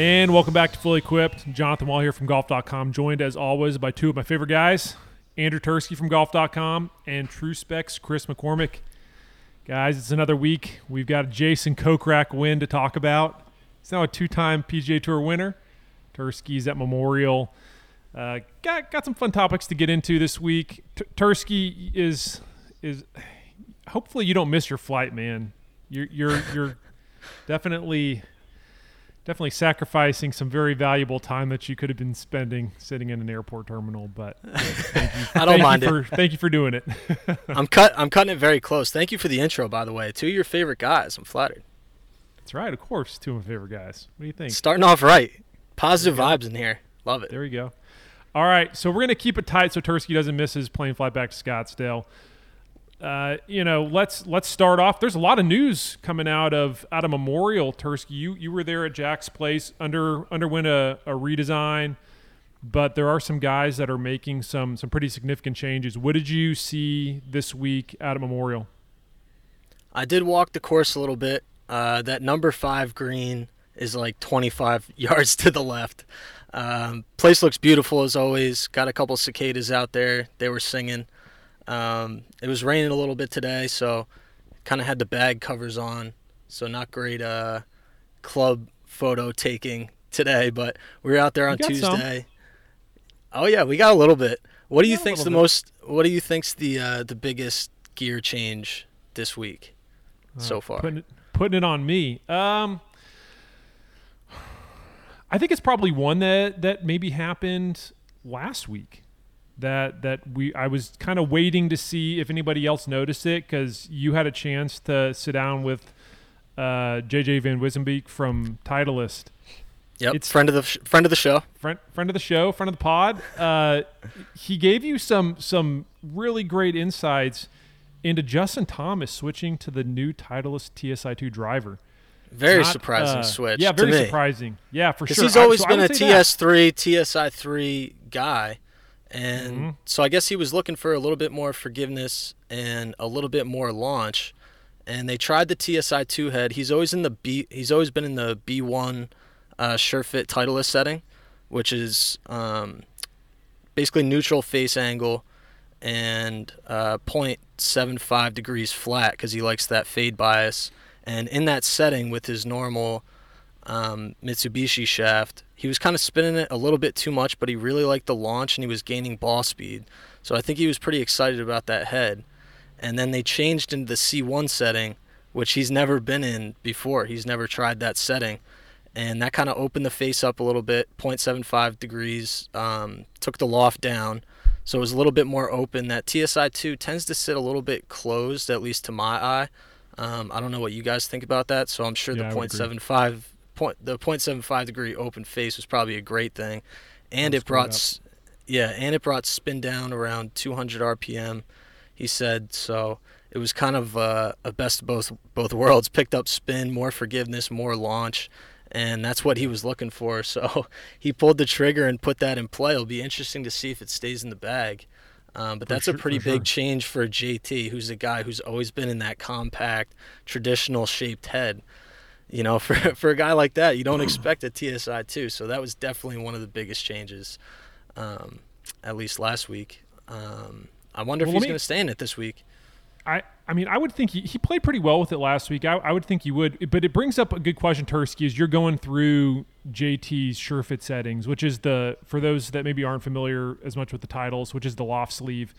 And welcome back to Fully Equipped. Jonathan Wall here from golf.com, joined as always by two of my favorite guys, Andrew Tursky from golf.com and True Spec's Chris McCormick. Guys, it's another week. We've got a Jason Kokrak win to talk about. He's now a two-time PGA Tour winner. Tursky's at Memorial. Uh, got got some fun topics to get into this week. T- Tursky is is hopefully you don't miss your flight, man. You're you're you're definitely definitely sacrificing some very valuable time that you could have been spending sitting in an airport terminal. But thank you, I don't thank mind you it. for thank you for doing it. I'm cut. I'm cutting it very close. Thank you for the intro, by the way. Two of your favorite guys. I'm flattered. That's right, of course. Two of my favorite guys. What do you think? Starting off right. Positive vibes in here. Love it. There we go. All right, so we're gonna keep it tight so Tursky doesn't miss his plane flight back to Scottsdale. Uh, you know, let's let's start off. There's a lot of news coming out of out of Memorial Tursky. You you were there at Jack's place under underwent a, a redesign, but there are some guys that are making some some pretty significant changes. What did you see this week of Memorial? I did walk the course a little bit. Uh, that number five green is like 25 yards to the left. Um, place looks beautiful as always. Got a couple cicadas out there. They were singing. Um, it was raining a little bit today, so kind of had the bag covers on. So not great uh, club photo taking today, but we were out there on got some. Tuesday. Oh yeah, we got a little bit. What do you think's the bit. most? What do you think's the uh, the biggest gear change this week so Uh, far? Putting it, putting it on me. Um, I think it's probably one that that maybe happened last week. That that we I was kind of waiting to see if anybody else noticed it because you had a chance to sit down with uh, JJ Van Wezenbeeck from Titleist, Yep, It's- friend of the sh- friend of the show. friend friend of the show, friend of the pod. Uh, he gave you some some really great insights into Justin Thomas switching to the new Titleist TSI2 driver. Very Not, surprising uh, switch. Yeah, very surprising. Yeah, for sure. he's I- always so been a say that. TS3, TSI3 guy. And Mhm. so I guess he was looking for a little bit more forgiveness and a little bit more launch. And they tried the TSI2 head. He's always in the B. He's always been in the B1 uh, SureFit Titleist setting, which is um, basically neutral face angle and uh, 0.75 degrees flat because he likes that fade bias. And in that setting with his normal um, Mitsubishi shaft, he was kind of spinning it a little bit too much, but he really liked the launch and he was gaining ball speed. So I think he was pretty excited about that head. And then they changed into the C1 setting, which he's never been in before. He's never tried that setting. And that kind of opened the face up a little bit, 0.75 degrees, um, took the loft down. So it was a little bit more open. That TSI2 tends to sit a little bit closed, at least to my eye. Um, I don't know what you guys think about that. So I'm sure Yeah, the 0.75 point the 0.75 degree open face was probably a great thing, and Let's it brought it yeah, and it brought spin down around 200 RPM. He said so. It was kind of uh, a best of both both worlds. Picked up spin, more forgiveness, more launch, and that's what he was looking for. So he pulled the trigger and put that in play. It'll be interesting to see if it stays in the bag. Um, but For that's sure- a pretty big sure. change for JT, who's a guy who's always been in that compact, traditional shaped head. You know, for for a guy like that, you don't expect a TSI two. So that was definitely one of the biggest changes, um, at least last week. Um, I wonder Well, if he's going to stay in it this week. I, I mean, I would think he, he played pretty well with it last week. I, I would think he would, but it brings up a good question, Tursky, is you're going through JT's SureFit settings, which is the, for those that maybe aren't familiar as much with the titles, which is the loft sleeve.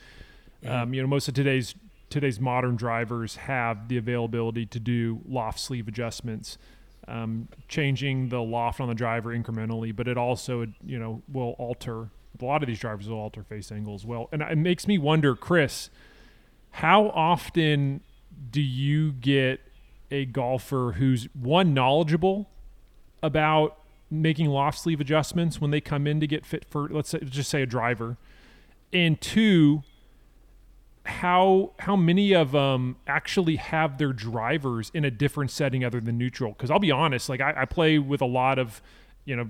Um, you know, most of today's today's modern drivers have the availability to do loft sleeve adjustments, um, changing the loft on the driver incrementally, but it also, you know, will alter. A lot of these drivers will alter face angle as well, and it makes me wonder, Chris how often do you get a golfer who's one knowledgeable about making loft sleeve adjustments when they come in to get fit for let's say, just say a driver and two how how many of them actually have their drivers in a different setting other than neutral because i'll be honest like I, I play with a lot of you know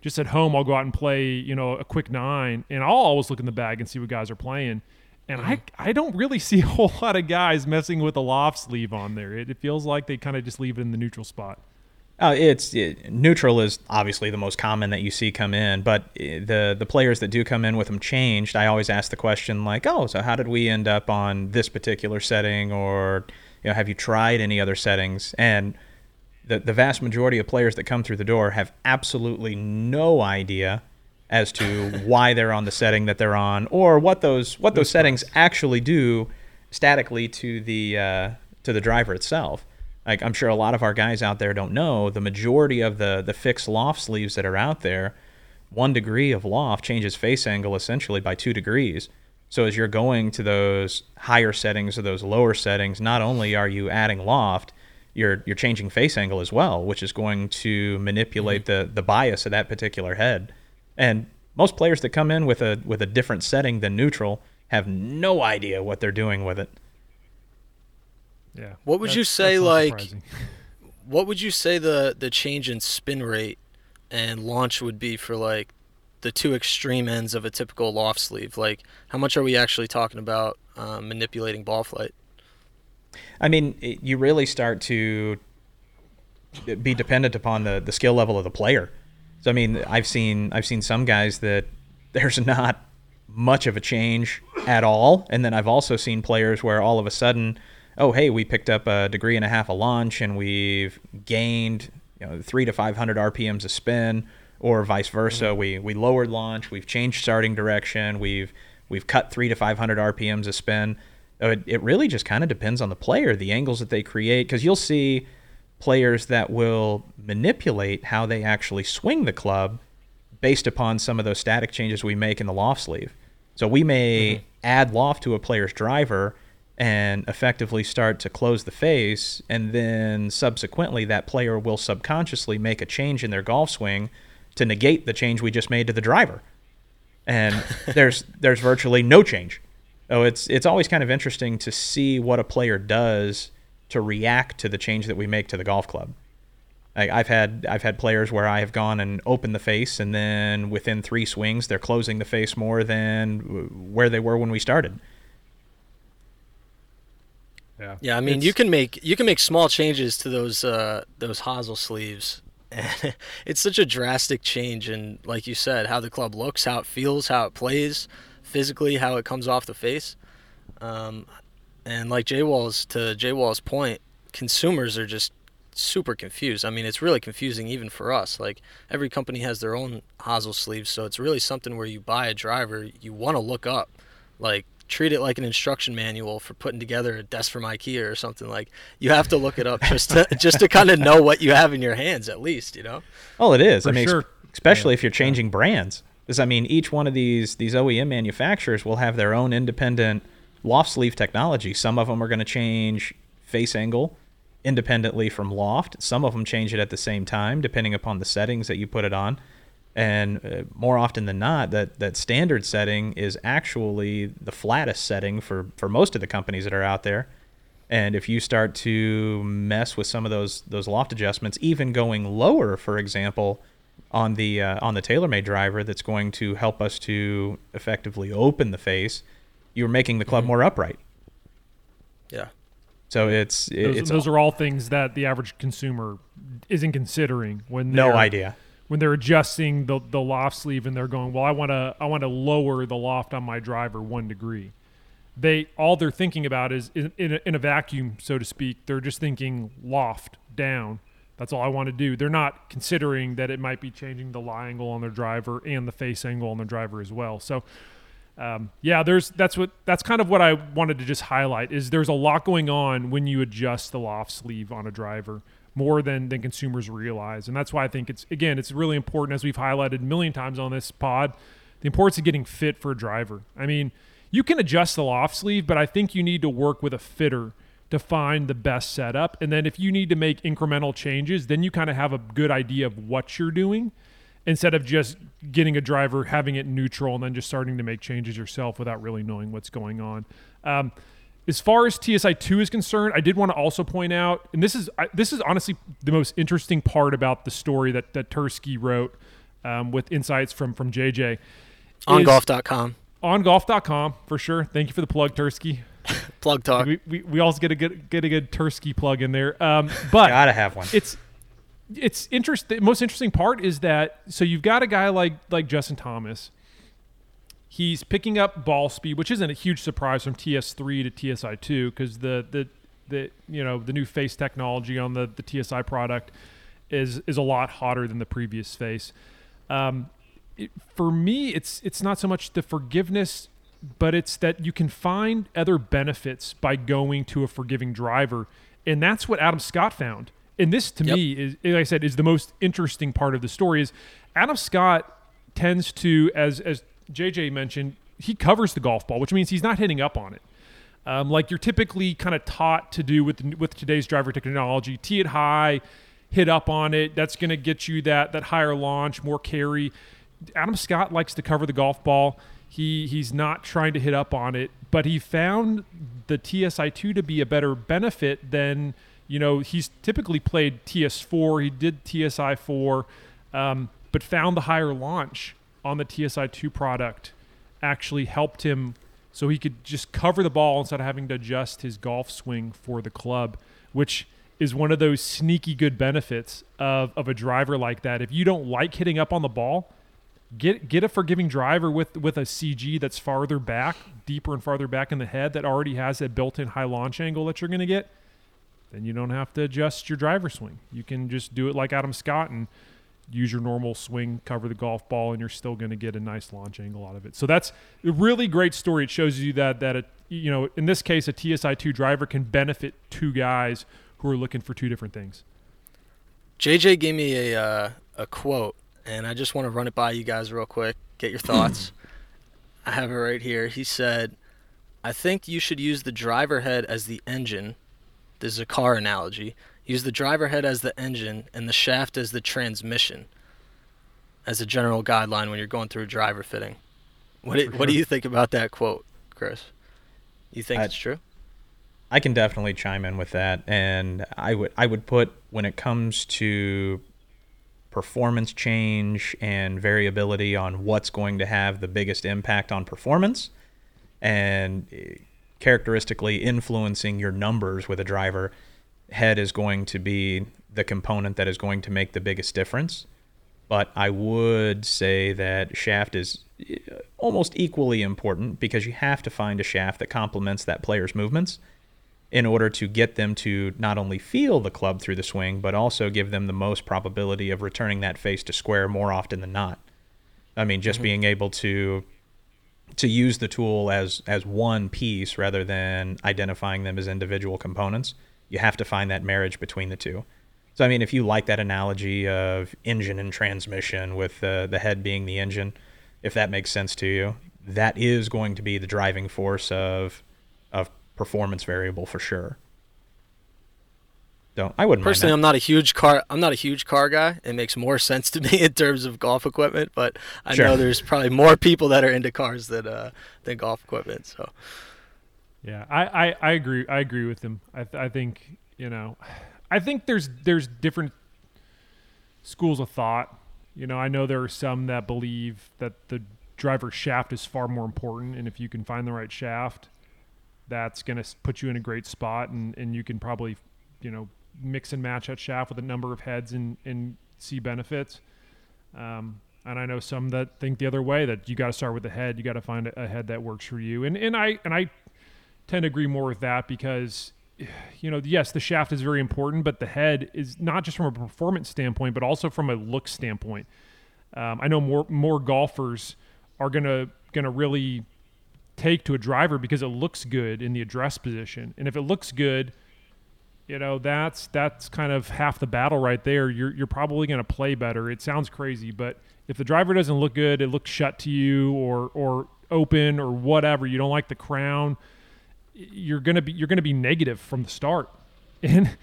just at home i'll go out and play you know a quick nine and i'll always look in the bag and see what guys are playing and I, mm-hmm. I don't really see a whole lot of guys messing with a loft sleeve on there. It, it feels like they kind of just leave it in the neutral spot. Uh, it's it, neutral is obviously the most common that you see come in, but eh, the the players that do come in with them changed, I always ask the question like, oh, so how did we end up on this particular setting, or you know, have you tried any other settings? And the the vast majority of players that come through the door have absolutely no idea as to why they're on the setting that they're on, or what those what those settings actually do statically to the uh, to the driver itself like I'm sure a lot of our guys out there don't know, the majority of the the fixed loft sleeves that are out there, one degree of loft changes face angle essentially by two degrees. So as you're going to those higher settings or those lower settings, not only are you adding loft, you're you're changing face angle as well, which is going to manipulate mm-hmm. the the bias of that particular head. And most players that come in with a with a different setting than neutral have no idea what they're doing with it. Yeah. What would you say like what would you say the the change in spin rate and launch would be for like the two extreme ends of a typical loft sleeve? Like how much are we actually talking about um, manipulating ball flight? I mean, you really start to be dependent upon the the skill level of the player. So I mean, I've seen I've seen some guys that there's not much of a change at all, and then I've also seen players where all of a sudden oh, hey, we picked up a degree and a half of launch and we've gained you know, three to 500 RPMs a spin, or vice versa. Mm-hmm. We, we lowered launch, we've changed starting direction, we've, we've cut three to 500 RPMs a spin. It, it really just kind of depends on the player, the angles that they create, because you'll see players that will manipulate how they actually swing the club based upon some of those static changes we make in the loft sleeve. So we may mm-hmm. add loft to a player's driver and effectively start to close the face, and then subsequently that player will subconsciously make a change in their golf swing to negate the change we just made to the driver. And there's there's virtually no change. So it's it's always kind of interesting to see what a player does to react to the change that we make to the golf club. Like I've had I've had players where I have gone and opened the face, and then within three swings they're closing the face more than where they were when we started. Yeah. Yeah, I mean, it's, you can make you can make small changes to those uh, those hosel sleeves. It's such a drastic change in, like you said, how the club looks, how it feels, how it plays, physically, how it comes off the face. Um, and like Jay Walls to Jay Walls' point, consumers are just super confused. I mean, it's really confusing even for us. Like every company has their own hosel sleeves, so it's really something where you buy a driver, you want to look up, like treat it like an instruction manual for putting together a desk from IKEA or something like you have to look it up just to just to kind of know what you have in your hands at least you know well it is for I mean sure. especially yeah. if you're changing yeah. brands because I mean each one of these these OEM manufacturers will have their own independent loft sleeve technology some of them are going to change face angle independently from loft some of them change it at the same time depending upon the settings that you put it on and uh, more often than not that that standard setting is actually the flattest setting for for most of the companies that are out there. And if you start to mess with some of those those loft adjustments even going lower for example on the uh, on the TaylorMade driver that's going to help us to effectively open the face you're making the club mm-hmm. more upright. Yeah. So it's those, it's those all, are all things that the average consumer isn't considering when no idea when they're adjusting the the loft sleeve and they're going, well, I want to I want to lower the loft on my driver one degree. They all they're thinking about is in, in, a, in a vacuum, so to speak. They're just thinking loft down. That's all I want to do. They're not considering that it might be changing the lie angle on their driver and the face angle on their driver as well. So, um, yeah, there's that's what that's kind of what I wanted to just highlight is there's a lot going on when you adjust the loft sleeve on a driver more than than consumers realize. And that's why i think it's again it's really important as we've highlighted a million times on this pod the importance of getting fit for a driver. I mean you can adjust the loft sleeve but i think you need to work with a fitter to find the best setup. And then if you need to make incremental changes then you kind of have a good idea of what you're doing instead of just getting a driver having it neutral and then just starting to make changes yourself without really knowing what's going on. Um, as far as TSI two is concerned, I did want to also point out, and this is I, this is honestly the most interesting part about the story that that Tursky wrote um, with insights from from JJ on golf.com. On golf.com for sure. Thank you for the plug, Tursky. plug talk. We, we, we also get a good get a good Tursky plug in there. Um, but gotta have one. It's it's interest. The most interesting part is that so you've got a guy like like Justin Thomas. He's picking up ball speed, which isn't a huge surprise from TS3 to TSI2 because the the the you know the new face technology on the the TSI product is is a lot hotter than the previous face. Um, it, for me, it's it's not so much the forgiveness, but it's that you can find other benefits by going to a forgiving driver, and that's what Adam Scott found. And this, to Yep. me, is like I said, is the most interesting part of the story. Is Adam Scott tends to, as as JJ mentioned, he covers the golf ball, which means he's not hitting up on it. Um, like you're typically kind of taught to do with with today's driver technology, tee it high, hit up on it. That's going to get you that that higher launch, more carry. Adam Scott likes to cover the golf ball. He he's not trying to hit up on it, but he found the TSI2 to be a better benefit than you know. He's typically played TS4. He did TSI4, um, but found the higher launch on the TSI2 product actually helped him so he could just cover the ball instead of having to adjust his golf swing for the club, which is one of those sneaky good benefits of, of a driver like that. If you don't like hitting up on the ball, get get a forgiving driver with with a CG that's farther back, deeper and farther back in the head that already has a built-in high launch angle that you're going to get. Then you don't have to adjust your driver swing. You can just do it like Adam Scott and use your normal swing, cover the golf ball, and you're still going to get a nice launch angle out of it. So that's a really great story. It shows you that that a, you know in this case a TSI two driver can benefit two guys who are looking for two different things. JJ gave me a uh, a quote, and I just want to run it by you guys real quick. Get your thoughts. I have it right here. He said, "I think you should use the driver head as the engine. This is a car analogy. Use the driver head as the engine and the shaft as the transmission, as a general guideline when you're going through driver fitting." What do, what do you think about that quote, Chris? You think I- it's true? I can definitely chime in with that, and I would I would put when it comes to performance change and variability on what's going to have the biggest impact on performance, and eh, characteristically influencing your numbers with a driver, head is going to be the component that is going to make the biggest difference. But I would say that shaft is eh, almost equally important because you have to find a shaft that complements that player's movements in order to get them to not only feel the club through the swing, but also give them the most probability of returning that face to square more often than not. I mean, just being able to to use the tool as as one piece rather than identifying them as individual components. You have to find that marriage between the two. So I mean, if you like that analogy of engine and transmission with uh, the head being the engine, if that makes sense to you, that is going to be the driving force of of performance variable for sure. So I wouldn't Personally, I'm not a huge car. I'm not a huge car guy. It makes more sense to me in terms of golf equipment, but I Sure. know there's probably more people that are into cars than uh, than golf equipment. So Yeah, I, I, I agree. I agree with him. I, th- I think you know, I think there's there's different schools of thought. You know, I know there are some that believe that the driver shaft is far more important, and if you can find the right shaft, that's going to put you in a great spot, and and you can probably, you know, mix and match that shaft with a number of heads and and see benefits. Um, and I know some that think the other way that you got to start with the head. You got to find a, a head that works for you. And and I and I tend to agree more with that because you know yes the shaft is very important but the head is not just from a performance standpoint but also from a look standpoint. Um, i know more more golfers are gonna gonna really take to a driver because it looks good in the address position. And if it looks good you know that's that's kind of half the battle right there. You're, you're probably to play better. It sounds crazy but if the driver doesn't look good it looks shut to you or or open or whatever you don't like the crown you're gonna be you're gonna be negative from the start, and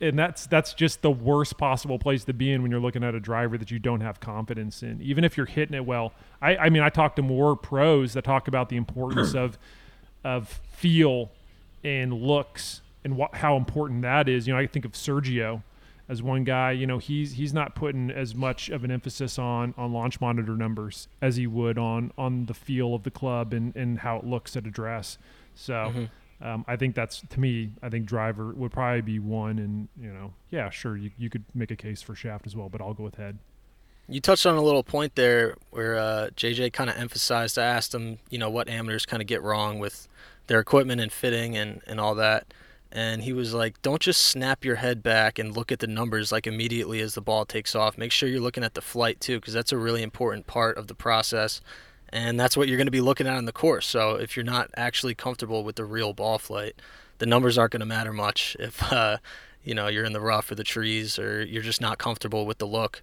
and that's that's just the worst possible place to be in when you're looking at a driver that you don't have confidence in. Even if you're hitting it well, I I mean I talk to more pros that talk about the importance of of feel and looks and what how important that is. You know I think of Sergio as one guy. You know he's he's not putting as much of an emphasis on on launch monitor numbers as he would on on the feel of the club and and how it looks at address. So. Um, I think that's to me. I think driver would probably be one, and you know, yeah, sure, you, you could make a case for shaft as well, but I'll go with head. You touched on a little point there where uh, JJ kind of emphasized. I asked him, you know, what amateurs kind of get wrong with their equipment and fitting and, and all that. And he was like, don't just snap your head back and look at the numbers like immediately as the ball takes off. Make sure you're looking at the flight too, because that's a really important part of the process. And that's what you're going to be looking at on the course. So if you're not actually comfortable with the real ball flight, the numbers aren't going to matter much if, uh, you know, you're in the rough or the trees or you're just not comfortable with the look.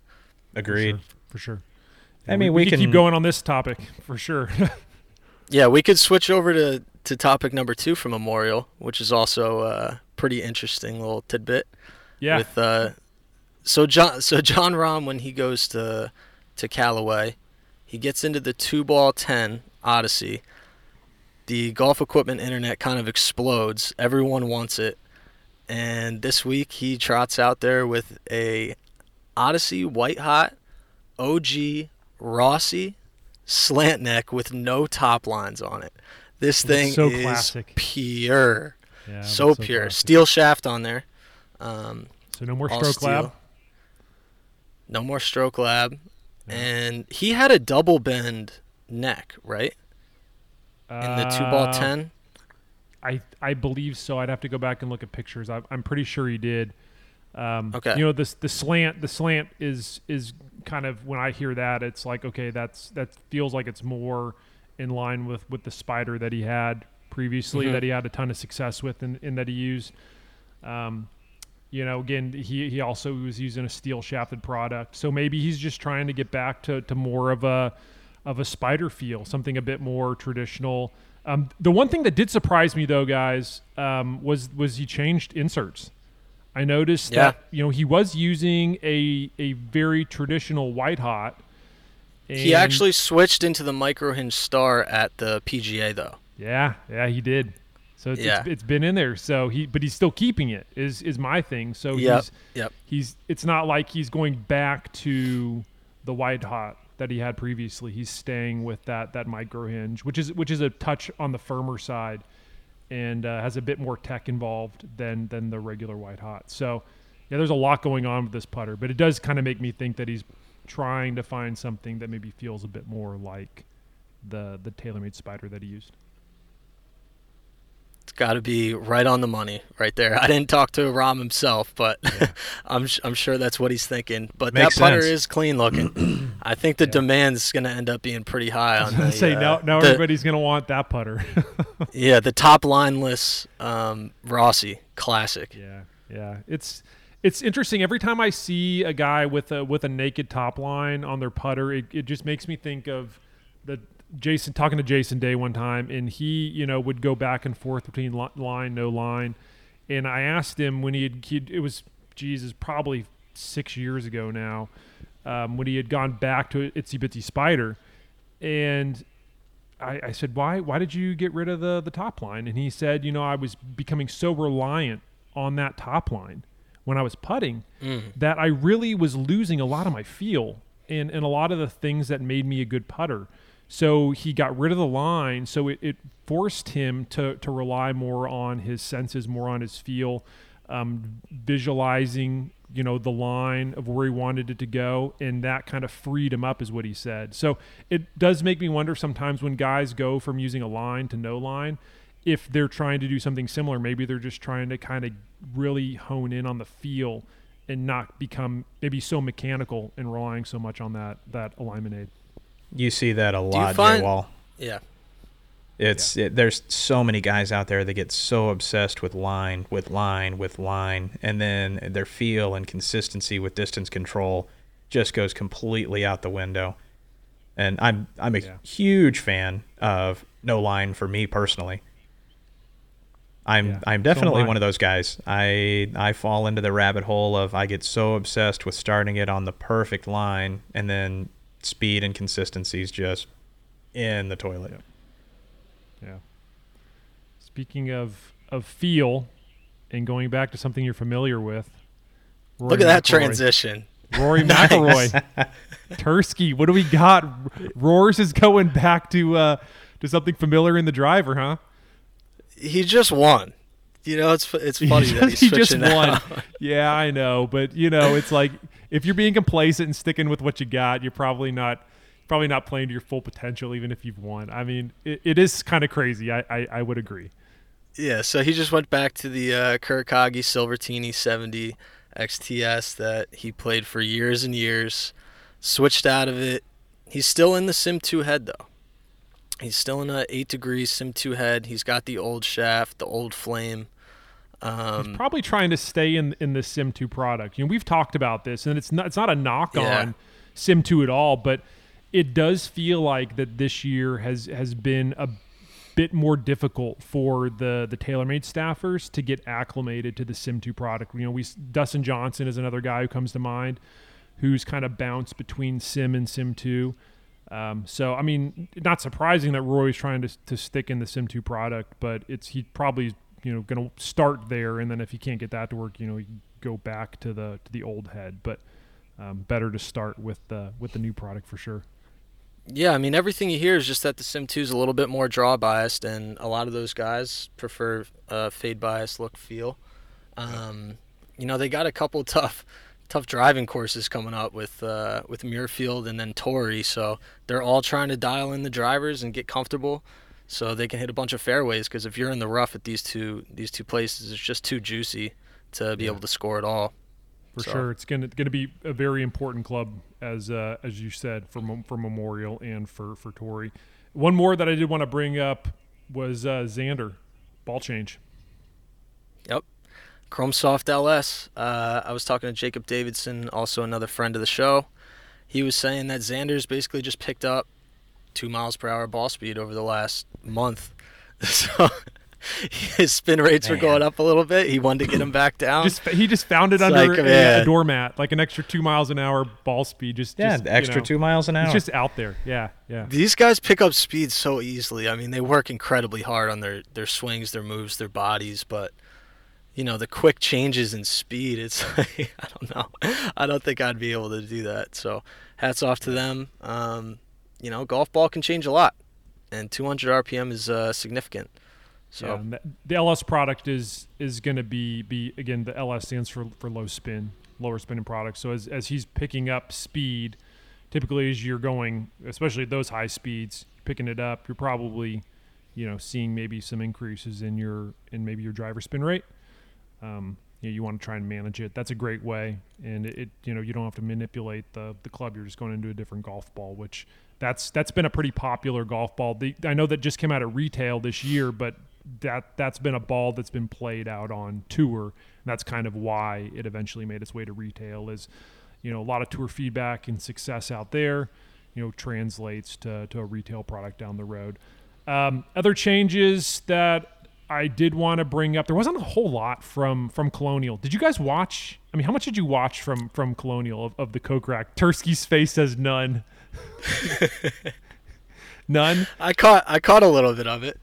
Agreed. For sure. For sure. I mean, we, we can can- keep going on this topic for sure. Yeah, we could switch over to, to topic number two for Memorial, which is also a pretty interesting little tidbit. yeah. With uh, so John so Jon Rahm when he goes to to Callaway, he gets into the two ball ten Odyssey. The golf equipment internet kind of explodes. Everyone wants it, and this week he trots out there with a Odyssey White Hot OG Rossie slant neck with no top lines on it. This thing so is classic. pure, yeah, so that's pure. classic. Steel shaft on there. Um, So no more stroke steel. lab. No more stroke lab. And he had a double bend neck, right? In the two ball Uh, 10. I I believe so. I'd have to go back and look at pictures. I, I'm pretty sure he did. Um, Okay. You know, this the slant the slant is is kind of when I hear that, it's like okay, that's that feels like it's more in line with with the spider that he had previously Mhm. that he had a ton of success with and, and that he used. Um, you know, again, he he also was using a steel shafted product, so maybe he's just trying to get back to to more of a of a spider feel, something a bit more traditional. Um, the one thing that did surprise me though, guys, um, was was he changed inserts. I noticed Yeah. that you know he was using a a very traditional white hot. He actually switched into the micro hinge star at the PGA, though. yeah yeah he did. So it's, Yeah. it's, it's been in there. So he but he's still keeping it is is my thing. So Yep, he's yep. he's it's not like he's going back to the white hot that he had previously. He's staying with that that micro hinge, which is which is a touch on the firmer side, and uh, has a bit more tech involved than than the regular white hot. So yeah, there's a lot going on with this putter, but it does kind of make me think that he's trying to find something that maybe feels a bit more like the the TaylorMade Spider that he used. It's got to be right on the money right there. I didn't talk to Rahm himself, but I'm I'm sure that's what he's thinking. But Makes that putter sense. is clean looking. I think the Yeah. demand is going to end up being pretty high I on was gonna say uh, now now the- everybody's gonna want that putter. yeah the top lineless um, Rossie classic. Yeah, yeah. It's it's interesting. Every time I see a guy with a with a naked top line on their putter, it, it just makes me think of the Jason talking to Jason Day one time, and he you know would go back and forth between line no line, and I asked him when he had he'd, it was Jesus probably six years ago now um, when he had gone back to Itsy Bitsy Spider, and I, I said, why why did you get rid of the the top line? And he said, you know, I was becoming so reliant on that top line when I was putting Mm. that I really was losing a lot of my feel and, and a lot of the things that made me a good putter. So he got rid of the line. So it, it forced him to, to rely more on his senses, more on his feel, um, visualizing, you know, the line of where he wanted it to go. And that kind of freed him up, is what he said. So it does make me wonder sometimes when guys go from using a line to no line, if they're trying to do something similar, maybe they're just trying to kind of really hone in on the feel and not become maybe so mechanical and relying so much on that that alignment aid. You see that a lot, find- Jay Wall. Yeah. It's it, there's so many guys out there that get so obsessed with line, with line, with line, and then their feel and consistency with distance control just goes completely out the window. And I'm I'm a Yeah. huge fan of no line for me personally. I'm Yeah, I'm definitely one of those guys. I I fall into the rabbit hole of I get so obsessed with starting it on the perfect line and then speed and consistency is just in the toilet. Yeah. Speaking of of feel and going back to something you're familiar with. Rory Look at that transition. Rory McIlroy. Tursky, what do we got? Roars is going back to uh to something familiar in the driver, huh? he just won. You know, it's it's funny he that just, he's he just won. out. yeah, I know, but you know, it's like if you're being complacent and sticking with what you got, you're probably not probably not playing to your full potential, even if you've won. I mean, it, it is kind of crazy. I, I I would agree. Yeah, so he just went back to the uh, Kuro Kage Silver TiNi 70 XTS that he played for years and years. Switched out of it. He's still in the Sim 2 head though. He's still in a eight degree Sim 2 head. He's got the old shaft, the old flame. Um, Probably trying to stay in in the Sim 2 product. You know, we've talked about this, and it's not it's not a knock Yeah. on Sim 2 at all, but it does feel like that this year has has been a bit more difficult for the the TaylorMade staffers to get acclimated to the Sim 2 product. You know, we Dustin Johnson is another guy who comes to mind who's kind of bounced between Sim and Sim 2. Um, so I mean, not surprising that Roy's trying to to stick in the Sim 2 product, but it's he probably you know going to start there, and then if you can't get that to work, you know, can go back to the to the old head. But um, better to start with the with the new product for sure. Yeah, I mean everything you hear is just that the Sim 2 is a little bit more draw biased, and a lot of those guys prefer uh, fade bias look feel. Um, you know, they got a couple tough, tough driving courses coming up with uh, with Muirfield and then Torrey, so they're all trying to dial in the drivers and get comfortable, so they can hit a bunch of fairways. Because if you're in the rough at these two these two places, it's just too juicy to be Yeah. able to score at all. For So- sure, it's gonna gonna be a very important club as uh, as you said for for Memorial and for for Torrey. One more that I did want to bring up was uh, Xander ball change. Yep. Chrome Soft LS. Uh, I was talking to Jacob Davidson, also another friend of the show. He was saying that Xander's basically just picked up two miles per hour ball speed over the last month. So his spin rates were going up a little bit. He wanted to get him back down. Just he just found it It's under like, a, a doormat, like an extra two miles an hour ball speed. Just Yeah, just, you extra know, two miles an hour. It's just out there. Yeah, yeah. These guys pick up speed so easily. I mean, they work incredibly hard on their, their swings, their moves, their bodies, but you know, the quick changes in speed, it's like, I don't know. I don't think I'd be able to do that. So, hats off to them. Um, you know, golf ball can change a lot, and 200 RPM is uh, significant. So, Yeah, the LS product is is going to be be again the LS stands for for low spin, lower spinning product. So as as he's picking up speed, typically as you're going, especially at those high speeds, picking it up, you're probably, you know, seeing maybe some increases in your in maybe your driver spin rate. Um, you, know, you want to try and manage it. That's a great way, and it, it you know you don't have to manipulate the the club. You're just going into a different golf ball, which that's that's been a pretty popular golf ball. The, I know that just came out of retail this year, but that that's been a ball that's been played out on tour. And that's kind of why it eventually made its way to retail. Is you know a lot of tour feedback and success out there, you know, translates to to a retail product down the road. Um, other changes that I did want to bring up. There wasn't a whole lot from from Colonial. Did you guys watch? I mean, how much did you watch from from Colonial of, of the Kokrak? Tursky's face says none. none. I caught I caught a little bit of it.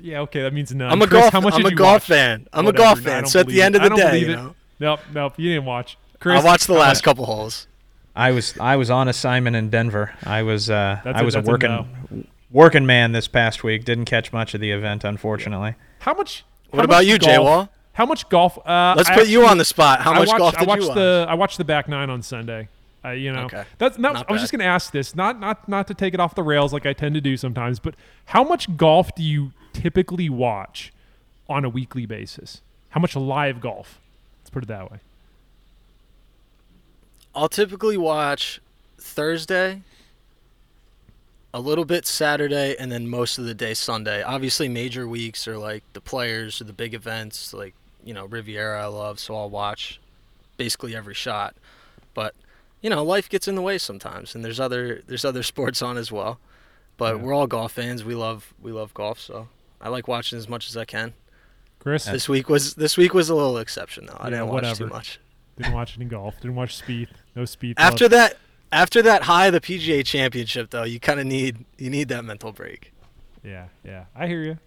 Yeah, okay, that means none. I'm a Chris, golf How much I'm a golf watch? fan. I'm Whatever, a golf fan. don't So at the believe end it. of I the don't day, believe you it. know, Nope, nope. You didn't watch. Chris, I watched the last much- couple holes. I was I was on assignment in Denver. I was uh, That's I a- was a, a working no. working man this past week. Didn't catch much of the event, unfortunately. How much? What how about much you, golf- J-Wall? How much golf? Uh, Let's I put you on the spot. How much watched, golf I did watched you watch? the I watched the back nine on Sunday. Uh, you know, Okay. that's not. Not I was bad. just going to ask this, not not not to take it off the rails like I tend to do sometimes, but how much golf do you typically watch on a weekly basis? How much live golf? Let's put it that way. I'll typically watch Thursday, a little bit Saturday, and then most of the day Sunday. Obviously, major weeks are like the players or the big events, like you know Riviera, I love, so I'll watch basically every shot. But you know, life gets in the way sometimes, and there's other there's other sports on as well. But Yeah. we're all golf fans. We love we love golf, so I like watching as much as I can. Chris This week was this week was a little exception though. I Yeah, didn't watch too whatever. much. didn't watch any golf. Didn't watch speed. No speed. After love. that, after that high of the PGA Championship, though, you kind of need you need that mental break. Yeah, yeah. I hear you,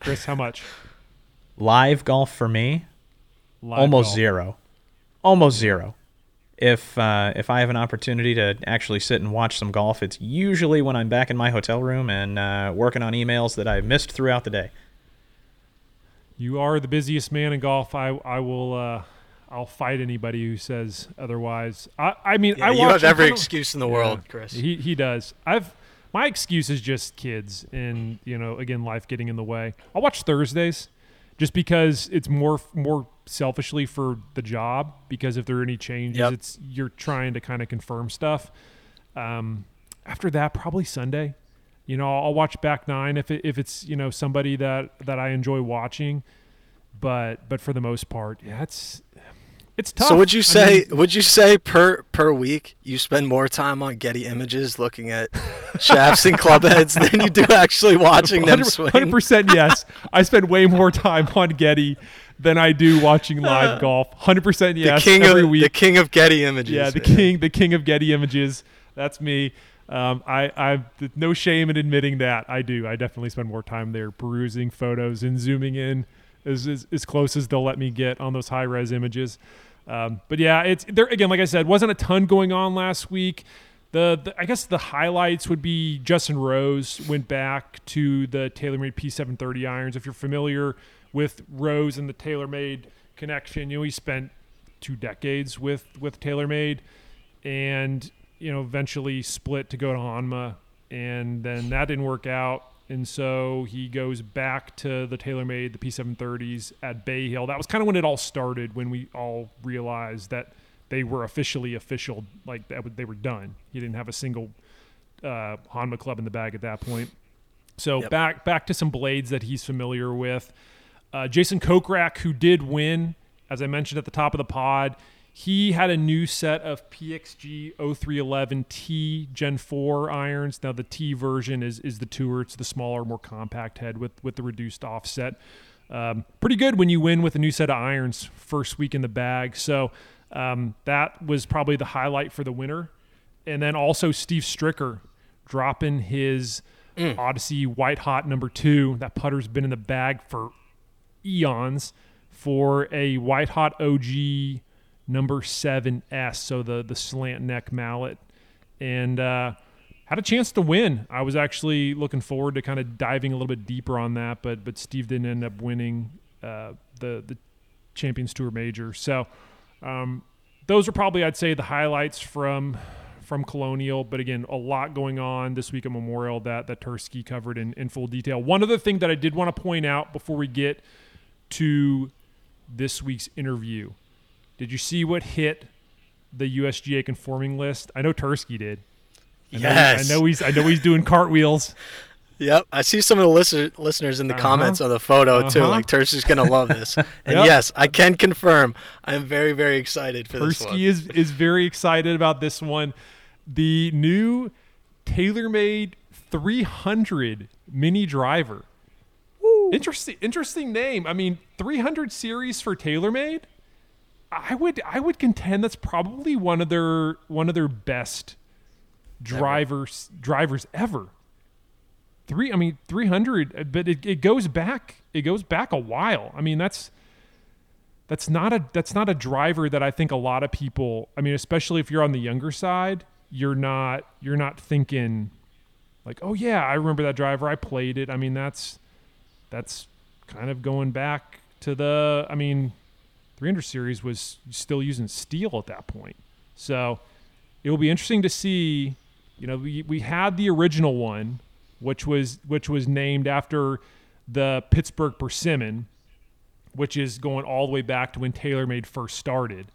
Chris. How much? Live golf for me, Live almost golf. zero, almost zero. If uh, if I have an opportunity to actually sit and watch some golf, it's usually when I'm back in my hotel room and uh, working on emails that I missed throughout the day. You are the busiest man in golf. I I will. Uh, I'll fight anybody who says otherwise. I I mean, Yeah, I you watch have every I don't- excuse in the Yeah. world, Chris. He he does. I've my excuse is just kids and you know again life getting in the way. I'll watch Thursdays just because it's more more selfishly for the job because if there are any changes Yep. it's you're trying to kind of confirm stuff. Um, after that probably Sunday. You know, I'll watch back 9 if it, if it's, you know, somebody that that I enjoy watching. But but for the most part, yeah, it's it's tough. So would you I say mean- would you say per per week you spend more time on Getty Images looking at shafts and club heads than you do actually watching them swing? Hundred percent, yes. I spend way more time on Getty than I do watching live golf. Hundred percent, The yes. king every of week. the king of Getty Images. yeah, the man. king, the king of Getty images. That's me. Um, I, I, no shame in admitting that I do. I definitely spend more time there perusing photos and zooming in as as, as close as they'll let me get on those high res images. Um, but yeah, it's there again. Like I said, wasn't a ton going on last week. The, the I guess the highlights would be Justin Rose went back to the TaylorMade P730 irons. If you're familiar with Rose and the TaylorMade connection, you know he spent two decades with with TaylorMade, and you know eventually split to go to Honma, and then that didn't work out, and so he goes back to the TaylorMade, the P730s at Bay Hill. That was kind of when it all started, when we all realized that they were officially official, like that they were done. He didn't have a single uh, Honma club in the bag at that point. So Yep. back back to some blades that he's familiar with. Uh, Jason Kokrak, who did win, as I mentioned at the top of the pod, he had a new set of PXG 0311T Gen 4 irons. Now the T version is is the tour. It's the smaller, more compact head with with the reduced offset. Um, pretty good when you win with a new set of irons first week in the bag. So um, that was probably the highlight for the winner. And then also Steve Stricker dropping his Odyssey White Hot number two. That putter's been in the bag for eons for a White Hot OG number 7S, so the the slant neck mallet, and uh, had a chance to win. I was actually looking forward to kind of diving a little bit deeper on that, but but Steve didn't end up winning uh, the the Champions Tour major. So um, those are probably I'd say the highlights from from Colonial. But again, a lot going on this week at Memorial that that Tursky covered in, in full detail. One other thing that I did want to point out before we get to this week's interview. Did you see what hit the USGA conforming list? I know Tursky did. I know, Yes. I know he's I know he's doing cartwheels. Yep, I see some of the listener, listeners in the Uh-huh. comments on the photo too. Uh-huh. Like Tersh is gonna love this, and Yep. yes, I can confirm I am very very excited for this one. Tursky is is very excited about this one. The new TaylorMade 300 mini driver. Interesting interesting name. I mean, 300 series for TaylorMade. I would I would contend that's probably one of their one of their best drivers drivers ever. Three I mean 300 uh, but it, it goes back it goes back a while. I mean that's that's not a that's not a driver that I think a lot of people I mean especially if you're on the younger side you're not you're not thinking like oh yeah I remember that driver I played it I mean that's that's kind of going back to the I mean 300 series was still using steel at that point so it will be interesting to see you know we, we had the original one which was which was named after the Pittsburgh Persimmon which is going all the way back to when TaylorMade first started.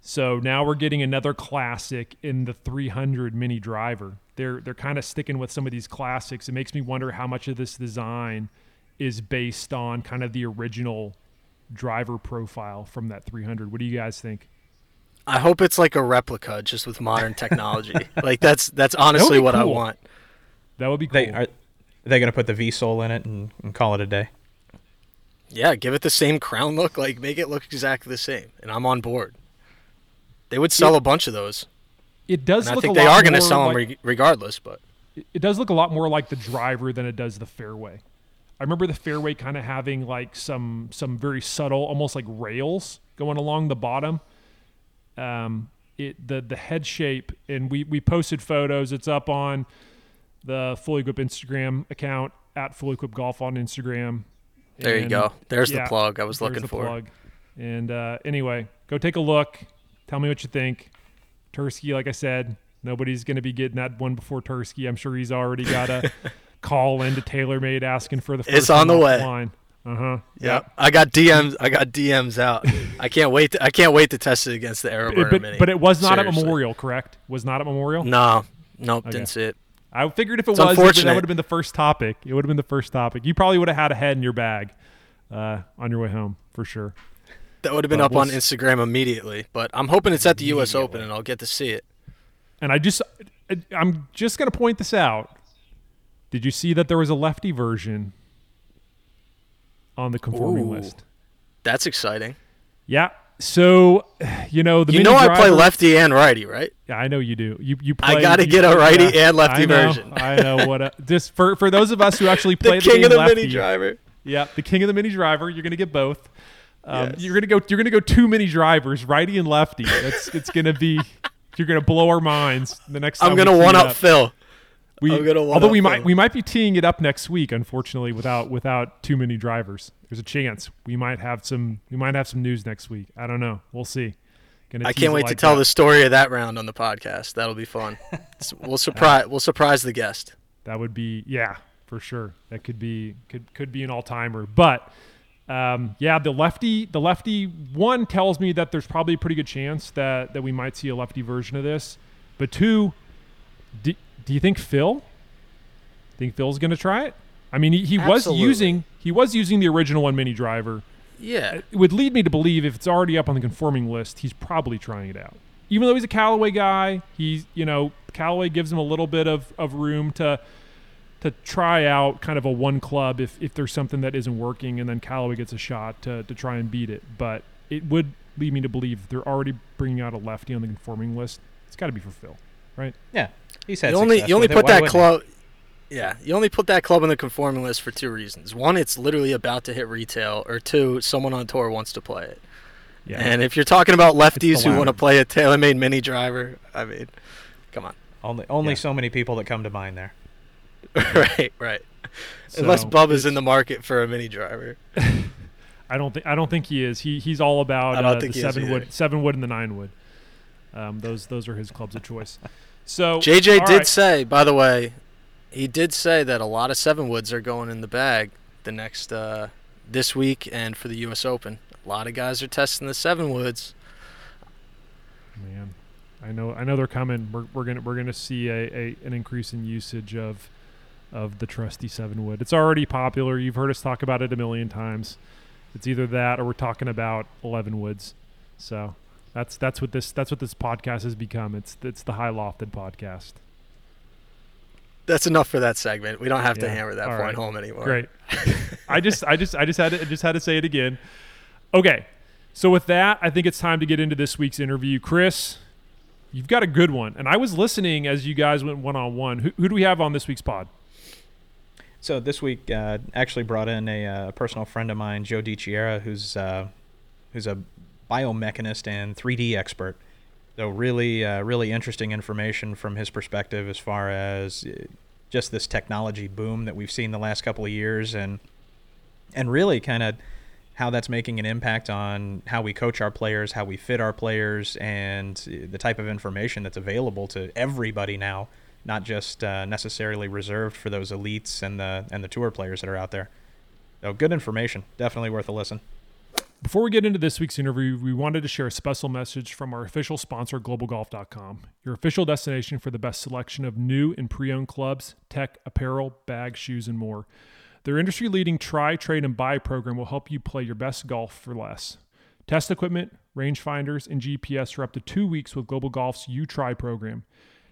So now we're getting another classic in the 300 mini driver. They're they're kind of sticking with some of these classics. It makes me wonder how much of this design is based on kind of the original driver profile from that 300. What do you guys think? I hope it's like a replica, just with modern technology. like that's that's honestly be what I want. That would be cool. They are, are they going to put the V sole in it and, and call it a day? Yeah, give it the same crown look. Like make it look exactly the same, and I'm on board. They would sell Yeah. a bunch of those, it does and I look think a they lot are going to sell like- them re- regardless. But it- it does look a lot more like the driver than it does the fairway. I remember the fairway kind of having like some some very subtle, almost like rails going along the bottom. Um, it the the head shape, and we we posted photos. It's up on the Fully Equipped Instagram account at Fully Equipped Golf on Instagram. There you go. There's yeah, the plug I was looking the for. Plug. And uh, anyway, go take a look. Tell me what you think. Tursky, like I said, nobody's going to be getting that one before Tursky. I'm sure he's already got a call into TaylorMade asking for the first It's on the way. Line. Uh huh. Yep. I got DMs. I got DMs out. I can't wait. To, I can't wait to test it against the Aeroburner But, Mini. but it was not Seriously. at Memorial, correct? Was not at Memorial. No, nope, Okay. didn't see it. I figured if it It's was, it that would have been the first topic. It would have been the first topic. You probably would have had a head in your bag uh, on your way home for sure. That would have been But up we'll on Instagram immediately. But I'm hoping it's at the U.S. Open and I'll get to see it. And I just, I'm just gonna point this out. Did you see that there was a lefty version on the conforming Ooh. list? That's exciting. Yeah. So, you know the you know I play lefty and righty, right? Yeah, I know you do. You you I gotta get a righty and lefty I know, version. I know what. A, just for for those of us who actually play the, king game of the lefty, mini driver. Yeah, the king of the mini driver. You're gonna get both. Um, Yes. You're gonna go. You're gonna go two mini drivers, righty and lefty. That's it's gonna be. You're gonna blow our minds the next time. I'm gonna one up Phil. We, although we might we might be teeing it up next week. Unfortunately, without without too many drivers, there's a chance we might have some we might have some news next week. I don't know. We'll see. Gonna I can't it wait to tell that. the story of that round on the podcast. That'll be fun. We'll surprise. We'll surprise the guest. That would be yeah, for sure. That could be could could be an all timer. But um, yeah, the lefty the lefty one tells me that there's probably a pretty good chance that that we might see a lefty version of this. But two, do, do you think Phil? Think Phil's gonna try it? I mean, he, he was using he was using the original one mini driver. Yeah. It would lead me to believe if it's already up on the conforming list, he's probably trying it out. Even though he's a Callaway guy, he's you know Callaway gives him a little bit of, of room to to try out kind of a one club if, if there's something that isn't working, and then Callaway gets a shot to, to try and beat it. But it would lead me to believe they're already bringing out a lefty on the conforming list. It's got to be for Phil, right? Yeah, he's had You only you only with it. put that club. Yeah, you only put that club on the conforming list for two reasons. One, it's literally about to hit retail, or two, someone on tour wants to play it. Yeah. And if you're talking about lefties who want to play a TaylorMade mini driver, I mean, come on. Only only Yeah. so many people that come to mind there. right, right. Unless So, Bubba's in the market for a mini driver. I don't think I don't think he is. He he's all about uh, the seven wood, seven wood, and the nine wood. Um, those those are his clubs of choice. So JJ did right. say, by the way, he did say that a lot of seven woods are going in the bag the next uh, this week and for the U.S. Open. A lot of guys are testing the seven woods. Man, I know I know they're coming. We're, we're gonna we're gonna see a, a an increase in usage of of the trusty seven wood. It's already popular. You've heard us talk about it a million times. It's either that or we're talking about eleven woods. So that's that's what this that's what this podcast has become. It's it's the high lofted podcast. That's enough for that segment. We don't have to hammer that all point right. home anymore. Great. I just I just I just had to I just had to say it again. Okay. So with that, I think it's time to get into this week's interview. Chris, you've got a good one. And I was listening as you guys went one on one. Who who do we have on this week's pod? So this week, uh, actually brought in a uh, personal friend of mine, Joe DiChiera, who's uh, who's a biomechanist and 3D expert. So really, uh, really interesting information from his perspective as far as uh, just this technology boom that we've seen the last couple of years, and and really kind of how that's making an impact on how we coach our players, how we fit our players, and uh, the type of information that's available to everybody now, not just uh, necessarily reserved for those elites and the and the tour players that are out there. So good information, definitely worth a listen. Before we get into this week's interview, we wanted to share a special message from our official sponsor, globalgolf.com, your official destination for the best selection of new and pre owned clubs, tech, apparel, bags, shoes, and more. Their industry leading try, trade, and buy program will help you play your best golf for less. Test equipment, rangefinders, and GPS for up to two weeks with Global Golf's U Try program.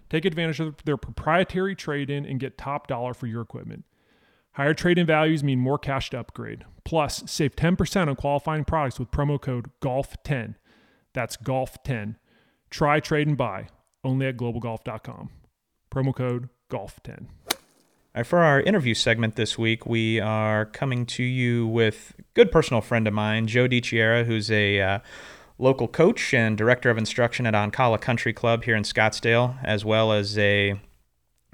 Take advantage of their proprietary trade in and get top dollar for your equipment. Higher trade in values mean more cash to upgrade. Plus, save 10% on qualifying products with promo code GOLF10. That's GOLF10. Try, trade, and buy only at globalgolf.com. Promo code GOLF10. All right, for our interview segment this week, we are coming to you with a good personal friend of mine, Joe DiChiera, who's a uh, local coach and director of instruction at Ancala Country Club here in Scottsdale, as well as a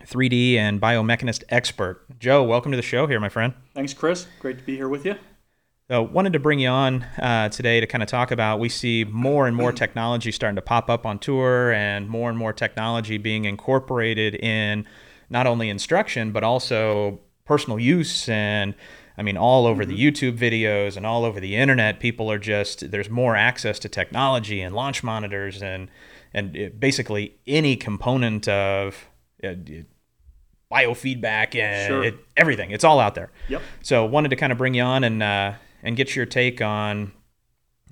3D and biomechanist expert. Joe, welcome to the show here, my friend. Thanks, Chris. Great to be here with you. So, wanted to bring you on uh, today to kind of talk about. We see more and more technology starting to pop up on tour, and more and more technology being incorporated in not only instruction but also personal use. And I mean, all over the YouTube videos and all over the internet, people are just there's more access to technology and launch monitors and and it, basically any component of uh, biofeedback and Sure. it, everything. It's all out there. Yep. So wanted to kind of bring you on and uh, and get your take on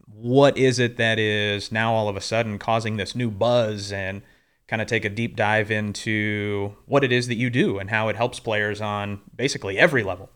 what is it that is now all of a sudden causing this new buzz and kind of take a deep dive into what it is that you do and how it helps players on basically every level.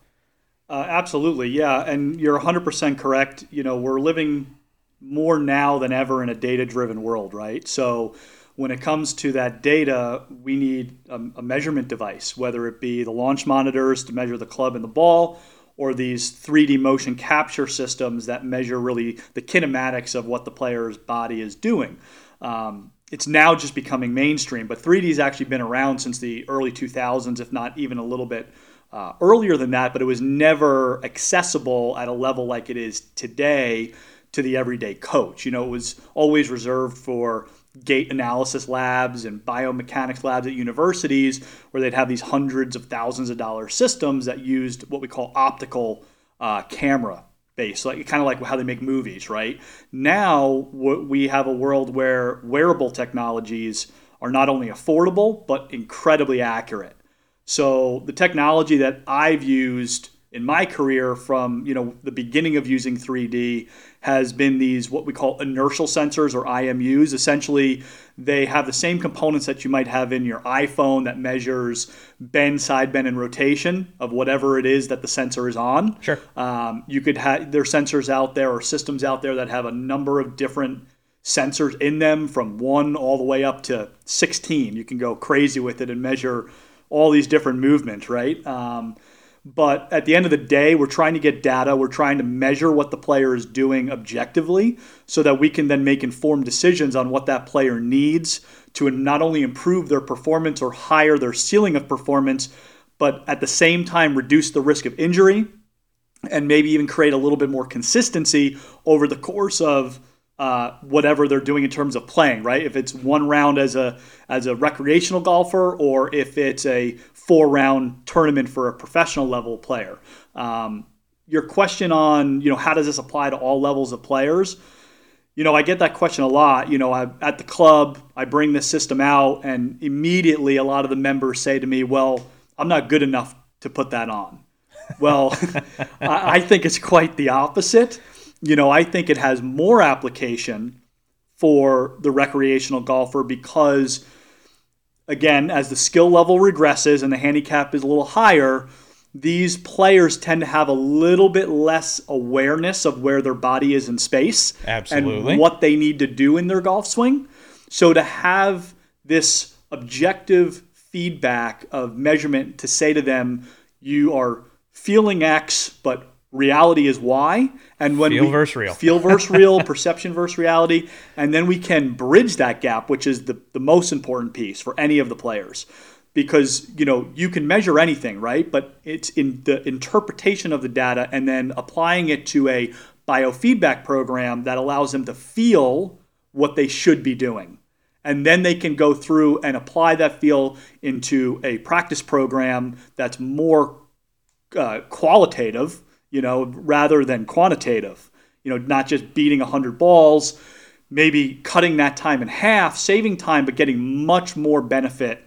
Uh, absolutely, yeah, and you're 100% correct. You know, we're living more now than ever in a data-driven world, right? So when it comes to that data, we need a, a measurement device, whether it be the launch monitors to measure the club and the ball, or these 3D motion capture systems that measure really the kinematics of what the player's body is doing. Um, it's now just becoming mainstream, but 3D has actually been around since the early 2000s, if not even a little bit uh, earlier than that, but it was never accessible at a level like it is today to the everyday coach. You know, it was always reserved for gait analysis labs and biomechanics labs at universities where they'd have these hundreds of thousands of dollar systems that used what we call optical uh, camera base, like kind of like how they make movies, right? Now we have a world where wearable technologies are not only affordable but incredibly accurate. So the technology that I've used in my career from you know the beginning of using 3D has been these what we call inertial sensors or IMUs. Essentially, they have the same components that you might have in your iPhone that measures bend, side bend, and rotation of whatever it is that the sensor is on. Sure. Um, you could have there are sensors out there or systems out there that have a number of different sensors in them from one all the way up to 16. You can go crazy with it and measure all these different movements, right? Um, but at the end of the day, we're trying to get data. We're trying to measure what the player is doing objectively so that we can then make informed decisions on what that player needs to not only improve their performance or higher their ceiling of performance, but at the same time reduce the risk of injury and maybe even create a little bit more consistency over the course of uh, whatever they're doing in terms of playing, right? If it's one round as a as a recreational golfer, or if it's a four round tournament for a professional level player. Um, your question on you know how does this apply to all levels of players? You know, I get that question a lot. You know, I, at the club, I bring this system out, and immediately a lot of the members say to me, "Well, I'm not good enough to put that on." Well, I, I think it's quite the opposite. You know, I think it has more application for the recreational golfer because, again, as the skill level regresses and the handicap is a little higher, these players tend to have a little bit less awareness of where their body is in space Absolutely. and what they need to do in their golf swing. So to have this objective feedback of measurement to say to them, you are feeling X, but reality is why And when Feel we versus real. feel versus real, perception versus reality, and then we can bridge that gap, which is the, the most important piece for any of the players. Because you know you can measure anything, right? But it's in the interpretation of the data and then applying it to a biofeedback program that allows them to feel what they should be doing. And then they can go through and apply that feel into a practice program that's more uh, qualitative, you know, rather than quantitative. You know, not just beating 100 balls, maybe cutting that time in half, saving time, but getting much more benefit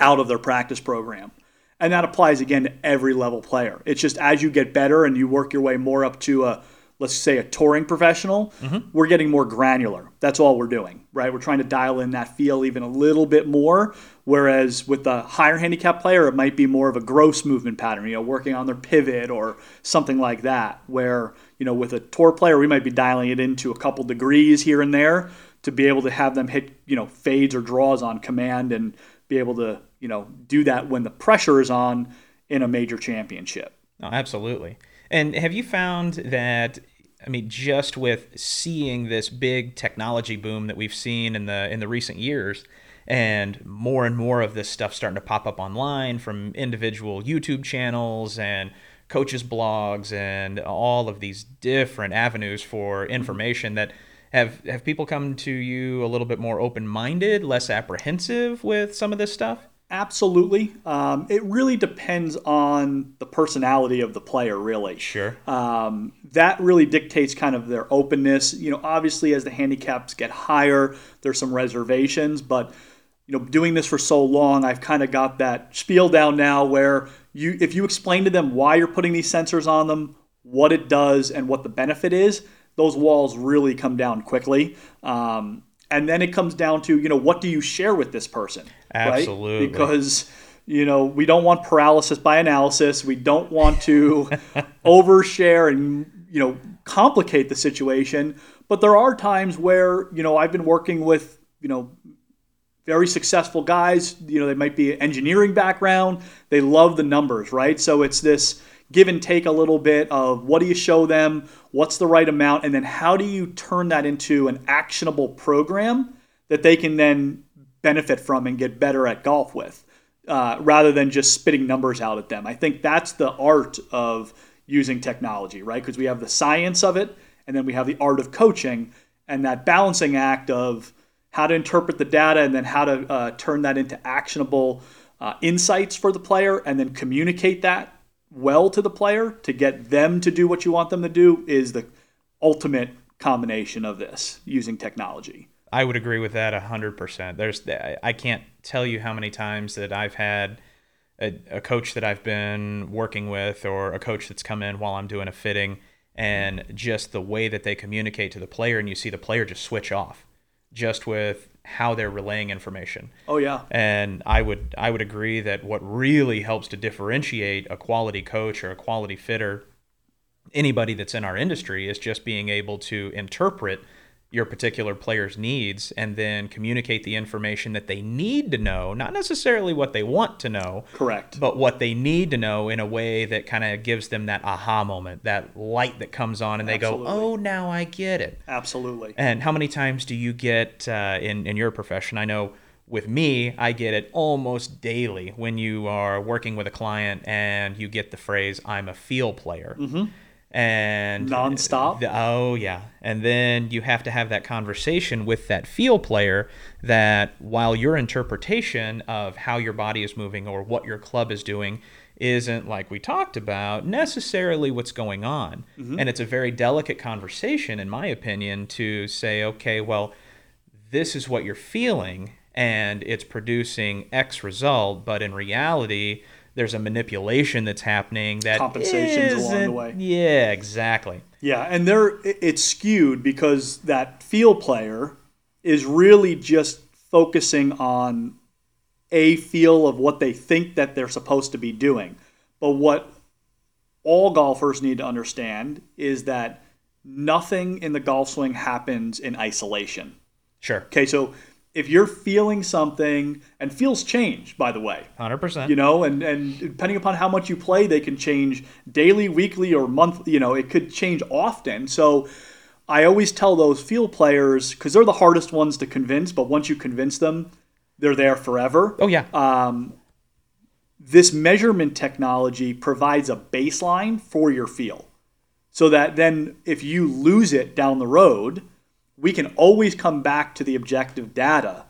out of their practice program. And that applies again to every level player. It's just as you get better and you work your way more up to a, let's say, a touring professional, mm-hmm. we're getting more granular. That's all we're doing, right? We're trying to dial in that feel even a little bit more. Whereas with the higher handicap player, it might be more of a gross movement pattern, you know, working on their pivot or something like that. Where, you know, with a tour player, we might be dialing it into a couple degrees here and there to be able to have them hit, you know, fades or draws on command and be able to, you know, do that when the pressure is on in a major championship. No, absolutely. And have you found that I mean just with seeing this big technology boom that we've seen in the in the recent years and more and more of this stuff starting to pop up online from individual YouTube channels and coaches blogs and all of these different avenues for mm-hmm. information that have have people come to you a little bit more open-minded, less apprehensive with some of this stuff? Absolutely. Um, it really depends on the personality of the player, really. Sure. Um, that really dictates kind of their openness. You know, obviously, as the handicaps get higher, there's some reservations, but you know, doing this for so long, I've kind of got that spiel down now where you, if you explain to them why you're putting these sensors on them, what it does, and what the benefit is, those walls really come down quickly. Um, and then it comes down to you know what do you share with this person absolutely. Right? because you know we don't want paralysis by analysis. We don't want to overshare and you know complicate the situation. But there are times where you know i've been working with you know very successful guys. You know they might be engineering background. They love the numbers right? So it's this give and take a little bit of what do you show them, what's the right amount, and then how do you turn that into an actionable program that they can then benefit from and get better at golf with, uh, rather than just spitting numbers out at them. I think that's the art of using technology, right? Because we have the science of it, and then we have the art of coaching, and that balancing act of how to interpret the data and then how to uh, turn that into actionable uh, insights for the player and then communicate that well to the player to get them to do what you want them to do is the ultimate combination of this using technology. I would agree with that 100%. There's I can't tell you how many times that I've had a, a coach that I've been working with or a coach that's come in while I'm doing a fitting and just the way that they communicate to the player and you see the player just switch off just with how they're relaying information. Oh yeah. And I would I would agree that what really helps to differentiate a quality coach or a quality fitter anybody that's in our industry is just being able to interpret your particular player's needs and then communicate the information that they need to know, not necessarily what they want to know. Correct. But what they need to know in a way that kind of gives them that aha moment, that light that comes on and they Absolutely. go, "Oh, now I get it." Absolutely. And how many times do you get uh, in in your profession? I know with me, I get it almost daily when you are working with a client and you get the phrase, "I'm a feel player." Mm-hmm and nonstop. The, oh yeah, and then you have to have that conversation with that feel player. That while your interpretation of how your body is moving or what your club is doing isn't like we talked about necessarily what's going on, mm-hmm. and it's a very delicate conversation, in my opinion, to say, okay, well, this is what you're feeling, and it's producing X result, but in reality there's a manipulation that's happening that compensations along the way. Yeah, exactly. Yeah, and there it's skewed because that field player is really just focusing on a feel of what they think that they're supposed to be doing. But what all golfers need to understand is that nothing in the golf swing happens in isolation. Sure. Okay, so if you're feeling something and feels change by the way. 100% you know and and depending upon how much you play they can change daily weekly or monthly you know it could change often. So i always tell those field players because they're the hardest ones to convince but once you convince them they're there forever. Oh yeah. Um, this measurement technology provides a baseline for your feel so that then if you lose it down the road we can always come back to the objective data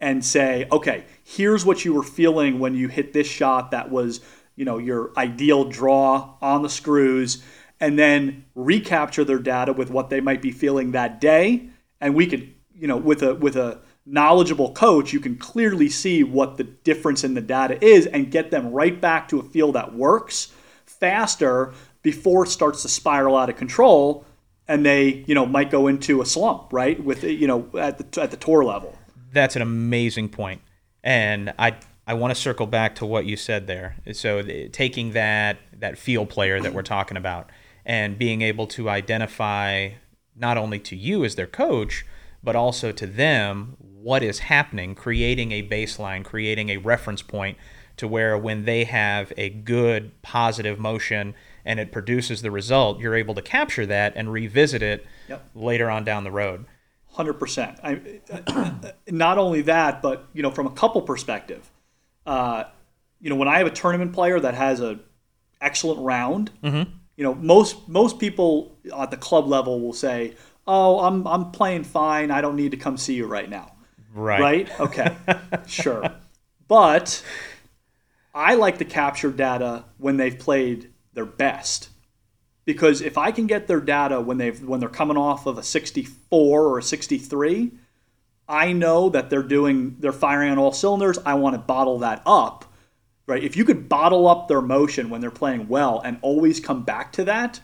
and say, okay, here's what you were feeling when you hit this shot that was, you know, your ideal draw on the screws, and then recapture their data with what they might be feeling that day. And we could, you know, with a with a knowledgeable coach, you can clearly see what the difference in the data is and get them right back to a feel that works faster before it starts to spiral out of control and they you know might go into a slump right with you know at the at the tour level. That's an amazing point. And i i want to circle back to what you said there. So taking that that field player that we're talking about and being able to identify not only to you as their coach but also to them what is happening creating a baseline creating a reference point to where when they have a good positive motion and it produces the result, you're able to capture that and revisit it yep. later on down the road. Hundred percent. Not only that, but you know, from a couple perspective, uh, you know, when I have a tournament player that has a excellent round. Mm-hmm. You know, most most people at the club level will say, "Oh, I'm I'm playing fine. I don't need to come see you right now." Right. Right? Okay. sure. But I like to capture data when they've played their best. Because if I can get their data when they've when they're coming off of a 64 or a 63, I know that they're doing they're firing on all cylinders. I want to bottle that up. Right? If you could bottle up their motion when they're playing well and always come back to that,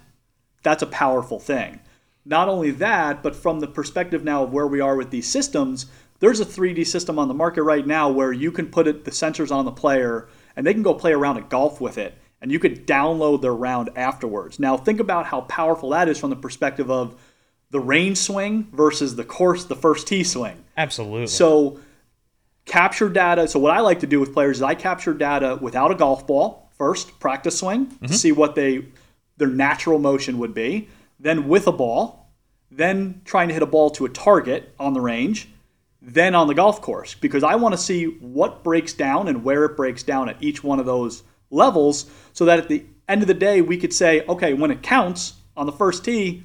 that's a powerful thing. Not only that, but from the perspective now of where we are with these systems, there's a 3D system on the market right now where you can put it, the sensors on the player and they can go play around at golf with it and you could download their round afterwards. Now think about how powerful that is from the perspective of the range swing versus the course, the first tee swing. Absolutely. So capture data. So what I like to do with players is I capture data without a golf ball first, practice swing to mm-hmm. see what they their natural motion would be. Then with a ball, then trying to hit a ball to a target on the range, then on the golf course because I want to see what breaks down and where it breaks down at each one of those levels so that at the end of the day we could say, okay, when it counts on the first tee,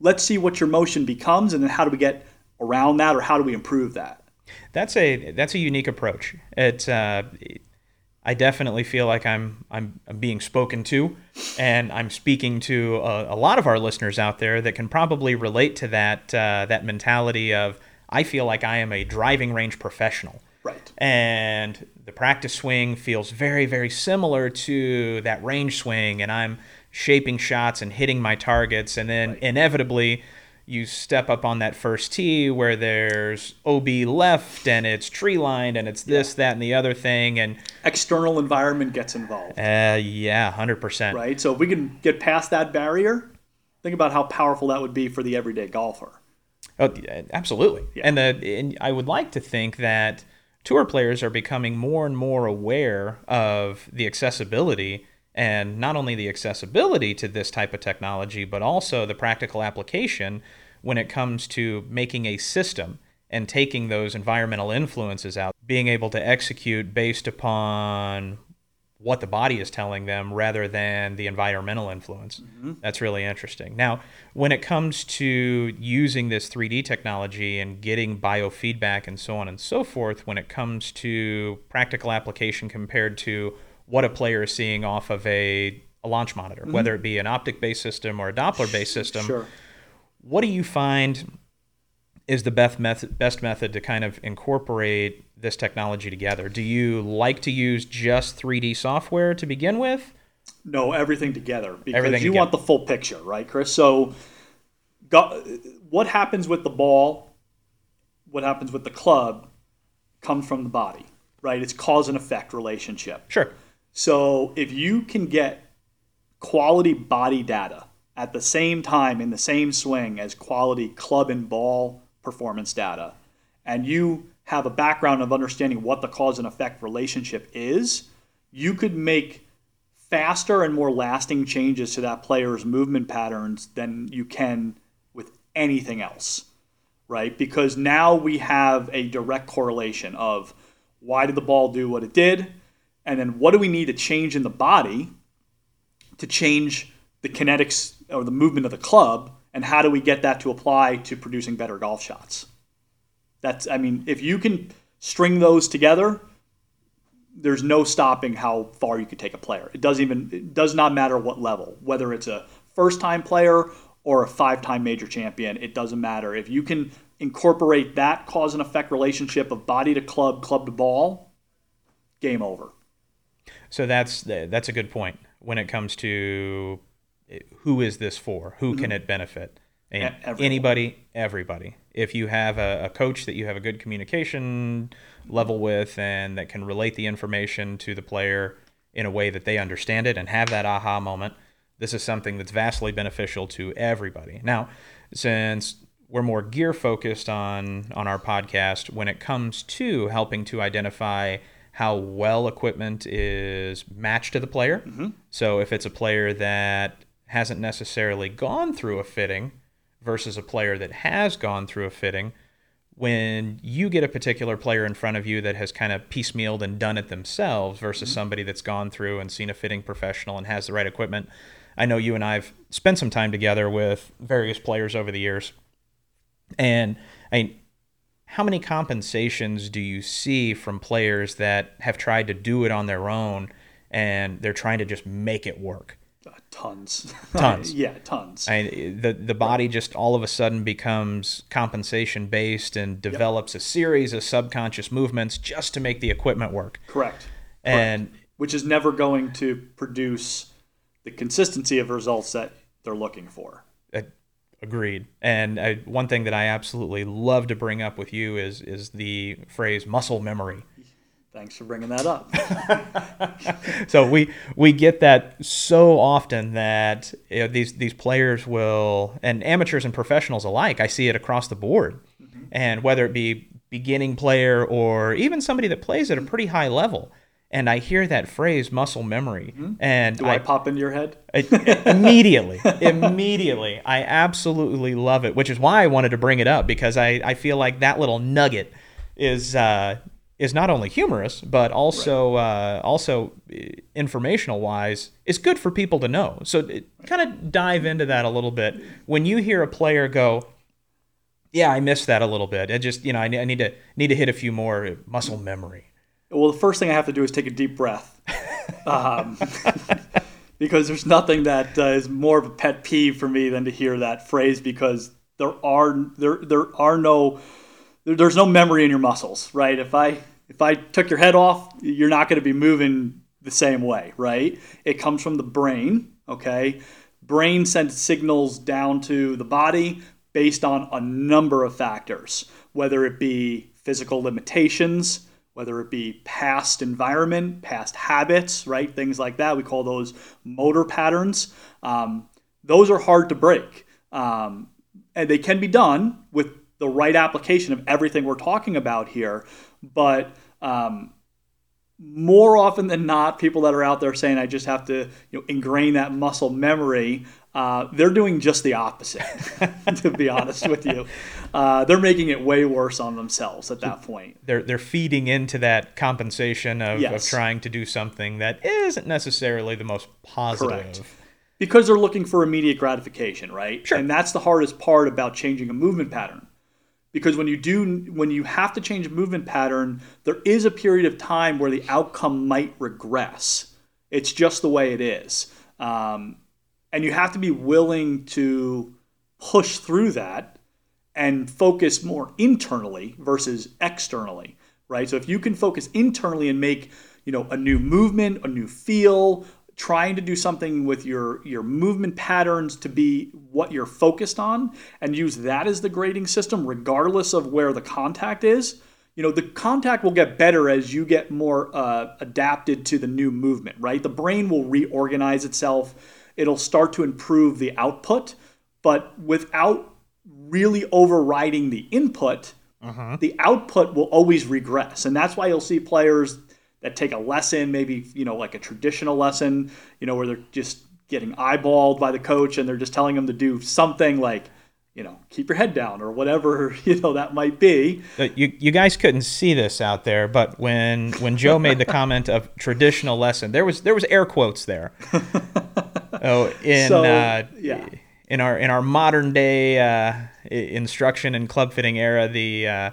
let's see what your motion becomes and then how do we get around that or how do we improve that? That's a that's a unique approach. It uh, I definitely feel like I'm, I'm I'm being spoken to, and I'm speaking to a, a lot of our listeners out there that can probably relate to that uh, that mentality of I feel like I am a driving range professional. Right. And the practice swing feels very, very similar to that range swing, and I'm shaping shots and hitting my targets, and then inevitably you step up on that first tee where there's OB left and it's tree lined and it's this, that, and the other thing, and External environment gets involved, uh, yeah, hundred percent. right? So if we can get past that barrier, think about how powerful that would be for the everyday golfer. Oh, absolutely. yeah. And the and I would like to think that tour players are becoming more and more aware of the accessibility and not only the accessibility to this type of technology, but also the practical application when it comes to making a system and taking those environmental influences out, being able to execute based upon what the body is telling them rather than the environmental influence. Mm-hmm. That's really interesting. Now, when it comes to using this 3D technology and getting biofeedback and so on and so forth, when it comes to practical application compared to what a player is seeing off of a, a launch monitor, mm-hmm. whether it be an optic based system or a Doppler based system, Sure. what do you find is the best method best method to kind of incorporate this technology together? Do you like to use just 3D software to begin with? No, everything together because Everything you together. want the full picture, right, Chris? So, go, what happens with the ball, what happens with the club, comes from the body, right? It's cause and effect relationship. Sure. So if you can get quality body data at the same time in the same swing as quality club and ball performance data, and you have a background of understanding what the cause and effect relationship is, you could make faster and more lasting changes to that player's movement patterns than you can with anything else, right? Because now we have a direct correlation of why did the ball do what it did, and then what do we need to change in the body to change the kinetics or the movement of the club, and how do we get that to apply to producing better golf shots? That's, I mean, if you can string those together, there's no stopping how far you can take a player. It doesn't even it does not matter what level, whether it's a first time player or a five time major champion, it doesn't matter. If you can incorporate that cause and effect relationship of body to club, club to ball, game over. So that's that's a good point when it comes to eh, who is this for? Who can it benefit? Anybody, everybody. If you have a, a coach that you have a good communication level with and that can relate the information to the player in a way that they understand it and have that aha moment, this is something that's vastly beneficial to everybody. Now, since we're more gear focused on on our podcast when it comes to helping to identify how well equipment is matched to the player. Mm-hmm. So if it's a player that hasn't necessarily gone through a fitting versus a player that has gone through a fitting, when you get a particular player in front of you that has kind of piecemealed and done it themselves versus mm-hmm. somebody that's gone through and seen a fitting professional and has the right equipment. I know you and I've spent some time together with various players over the years. And I mean, how many compensations do you see from players that have tried to do it on their own and they're trying to just make it work? Uh, tons. Tons. yeah, tons. I, the the body just all of a sudden becomes compensation based and develops a series of subconscious movements just to make the equipment work. Correct. And Which is never going to produce the consistency of results that they're looking for. uh, agreed. And I, one thing that I absolutely love to bring up with you is is the phrase muscle memory. Thanks for bringing that up. so we we get that so often that you know, these these players will and amateurs and professionals alike. I see it across the board, and whether it be beginning player or even somebody that plays at a pretty high level, and I hear that phrase muscle memory, and Do I, pop into your head? I- immediately, immediately, I absolutely love it, which is why I wanted to bring it up because I, I feel like that little nugget is uh, is not only humorous but also uh, also informational wise is good for people to know. So kind of dive into that a little bit. When you hear a player go, "Yeah, I missed that a little bit," it just you know I, I need to need to hit a few more muscle memory. Well, the first thing I have to do is take a deep breath. Um, because there's nothing that uh, is more of a pet peeve for me than to hear that phrase because there are there there are no there's no memory in your muscles, right? If I if I took your head off, you're not going to be moving the same way, right? It comes from the brain, okay? Brain sends signals down to the body based on a number of factors, whether it be physical limitations, whether it be past environment, past habits, right? Things like that. We call those motor patterns. Um, those are hard to break. Um, and they can be done with the right application of everything we're talking about here. But um, more often than not, people that are out there saying, I just have to you know, ingrain that muscle memory, uh, they're doing just the opposite, to be honest with you. Uh, they're making it way worse on themselves at that point. They're they're feeding into that compensation of, of trying to do something that isn't necessarily the most positive. Correct. because they're looking for immediate gratification, right? Sure. And that's the hardest part about changing a movement pattern. Because when you do when you have to change movement pattern, there is a period of time where the outcome might regress. It's just the way it is. Um, and you have to be willing to push through that and focus more internally versus externally, right? So if you can focus internally and make, you know, a new movement, a new feel, trying to do something with your your movement patterns to be what you're focused on and use that as the grading system regardless of where the contact is, you know, the contact will get better as you get more uh, adapted to the new movement, right? The brain will reorganize itself. It'll start to improve the output, but without really overriding the input, the output will always regress. And that's why you'll see players that take a lesson, maybe, you know, like a traditional lesson, you know, where they're just getting eyeballed by the coach and they're just telling them to do something like, you know, keep your head down or whatever, you know, that might be. You, you guys couldn't see this out there, but when when Joe made the comment of traditional lesson, there was there was air quotes there. Oh, in So, uh, yeah. in our in our modern day uh, instruction and club fitting era, the uh,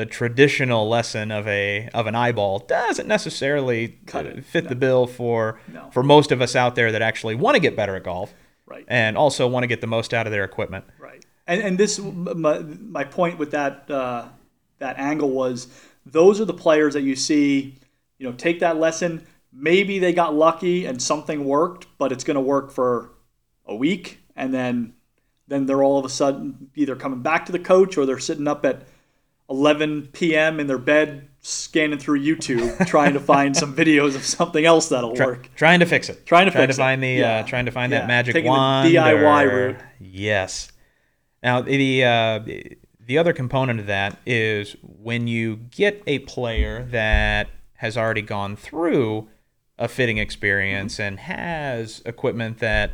the traditional lesson of a of an eyeball doesn't necessarily it. fit the bill for No. for most of us out there that actually want to get better at golf, Right. and also want to get the most out of their equipment. Right. And and this my, my point with that uh, that angle was those are the players that you see, you know, take that lesson. Maybe they got lucky and something worked, but it's going to work for a week, and then then they're all of a sudden either coming back to the coach or they're sitting up at 11 p.m. in their bed scanning through YouTube trying to find some videos of something else that'll work. Trying to fix it. Trying to trying fix to it. find the Yeah. uh, trying to find Yeah. that magic Taking the wand. DIY or- route. Yes. Now the uh, the other component of that is when you get a player that has already gone through a fitting experience and has equipment that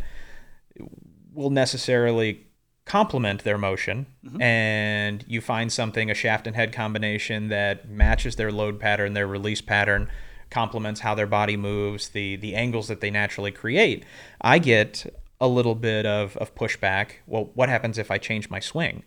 will necessarily complement their motion mm-hmm. and you find something a shaft and head combination that matches their load pattern their release pattern complements how their body moves the the angles that they naturally create. I get a little bit of, of pushback. Well what happens if i change my swing?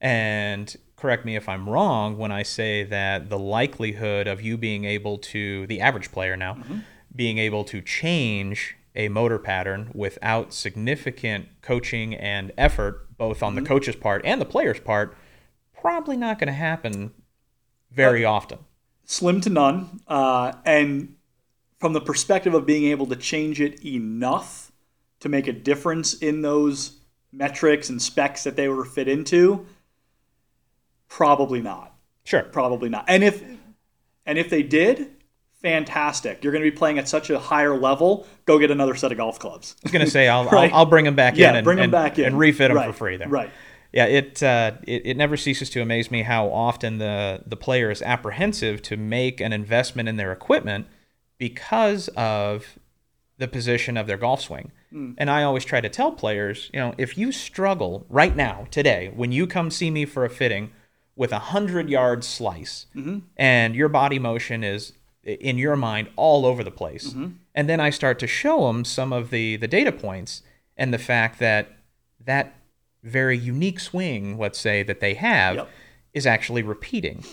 And correct me if i'm wrong when i say that the likelihood of you being able to the average player now mm-hmm. being able to change a motor pattern without significant coaching and effort, both on the coach's part and the player's part, probably not going to happen very often. slim to none. Uh, and from the perspective of being able to change it enough to make a difference in those metrics and specs that they were fit into, probably not. Sure. Probably not. And if and if they did, fantastic. You're going to be playing at such a higher level. Go get another set of golf clubs. I was going to say I'll, Right. I'll I'll bring them back Yeah, in and bring 'em and- back in. and refit them Right, for free there. right. Yeah, it, uh, it it never ceases to amaze me how often the the player is apprehensive to make an investment in their equipment because of the position of their golf swing. And I always try to tell players, you know, if you struggle right now, today, when you come see me for a fitting with a hundred yard slice, and your body motion is in your mind all over the place, mm-hmm. and then I start to show them some of the the data points and the fact that that very unique swing, let's say that they have, Yep. is actually repeating,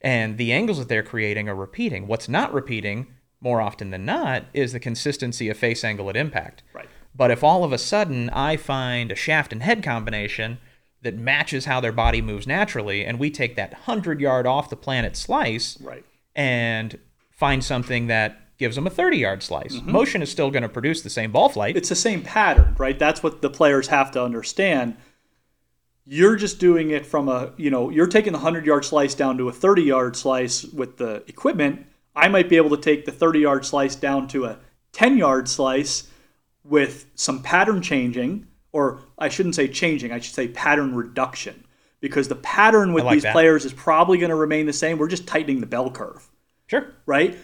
and the angles that they're creating are repeating. What's not repeating more often than not is the consistency of face angle at impact. Right. But if all of a sudden I find a shaft and head combination that matches how their body moves naturally, and we take that 100 yard off the planet slice Right. and find something that gives them a 30 yard slice, mm-hmm. motion is still going to produce the same ball flight. It's the same pattern, right? That's what the players have to understand. You're just doing it from a, you know, you're taking the 100 yard slice down to a 30 yard slice with the equipment. I might be able to take the 30 yard slice down to a 10 yard slice with some pattern changing, or I shouldn't say changing, I should say pattern reduction. Because the pattern with like these that. players is probably going to remain the same. We're just tightening the bell curve sure. right?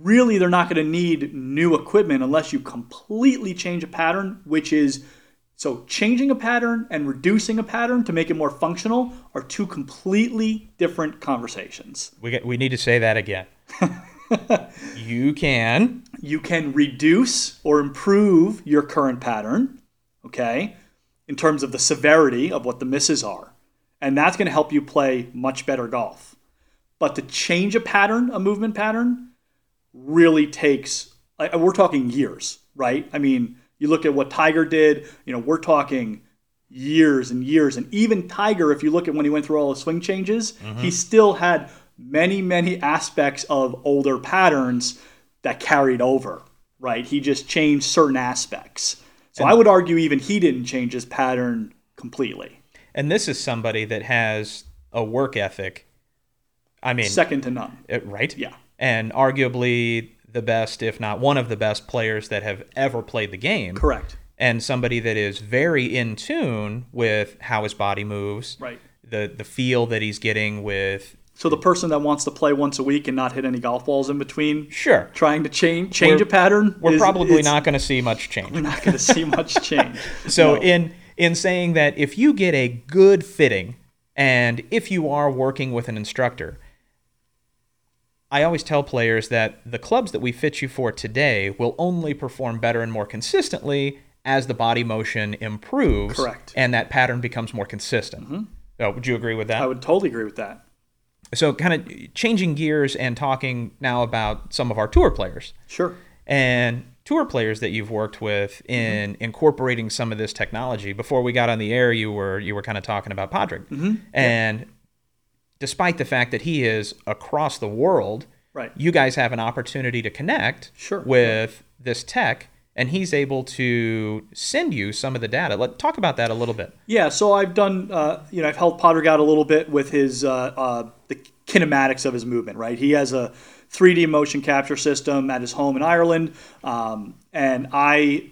Really, they're not going to need new equipment unless you completely change a pattern, which is so changing a pattern and reducing a pattern to make it more functional are two completely different conversations. We, get, we need to say that again. you can You can reduce or improve your current pattern, okay, in terms of the severity of what the misses are. And that's going to help you play much better golf. But to change a pattern, a movement pattern, really takes, we're talking years, right? I mean, you look at what Tiger did, you know, we're talking years and years. And even Tiger, if you look at when he went through all the swing changes, mm-hmm. he still had many, many aspects of older patterns that carried over, right? He just changed certain aspects. So I would argue even he didn't change his pattern completely. And this is somebody that has a work ethic. I mean, Second to none. uh, right? Yeah. And arguably the best, if not one of the best players that have ever played the game. Correct. And somebody that is very in tune with how his body moves, Right. the the feel that he's getting with. So the person that wants to play once a week and not hit any golf balls in between, Sure, trying to change change We're- a pattern, we're is- probably not going to see much change. We're not going to see much change. So No. in in saying that if you get a good fitting and if you are working with an instructor, I always tell players that the clubs that we fit you for today will only perform better and more consistently as the body motion improves Correct. Mm-hmm. and that pattern becomes more consistent. Oh, would you agree with that? I would totally agree with that. so kind of changing gears and talking now about some of our tour players Sure. and tour players that you've worked with in Mm-hmm. incorporating some of this technology. Before we got on the air, you were you were kind of talking about Padraig, Mm-hmm. and despite the fact that he is across the world, Right. you guys have an opportunity to connect Sure. with this tech, and he's able to send you some of the data. Let talk about that a little bit. Yeah, so I've done, uh, you know, I've helped Padraig out a little bit with his uh, uh, the kinematics of his movement. Right, he has a 3D motion capture system at his home in Ireland, um, and I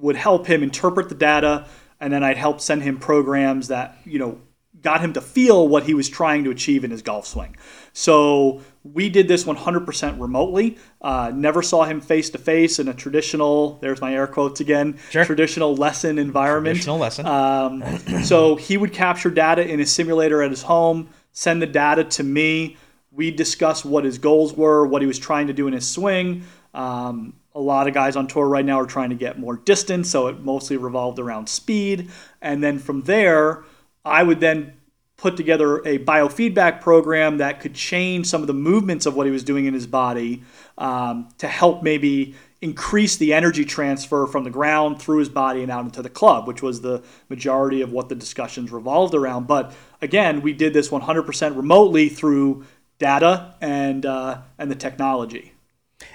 would help him interpret the data, and then I'd help send him programs that you know got him to feel what he was trying to achieve in his golf swing. So we did this 100% remotely. Uh, never saw him face to face in a traditional. There's my air quotes again. Sure. Traditional lesson environment. Traditional lesson. Um, so he would capture data in his simulator at his home, send the data to me. We discuss what his goals were, what he was trying to do in his swing. Um, a lot of guys on tour right now are trying to get more distance, so it mostly revolved around speed. And then from there, I would then put together a biofeedback program that could change some of the movements of what he was doing in his body um, to help maybe increase the energy transfer from the ground through his body and out into the club, which was the majority of what the discussions revolved around. But again, we did this 100% remotely through data and uh, and the technology.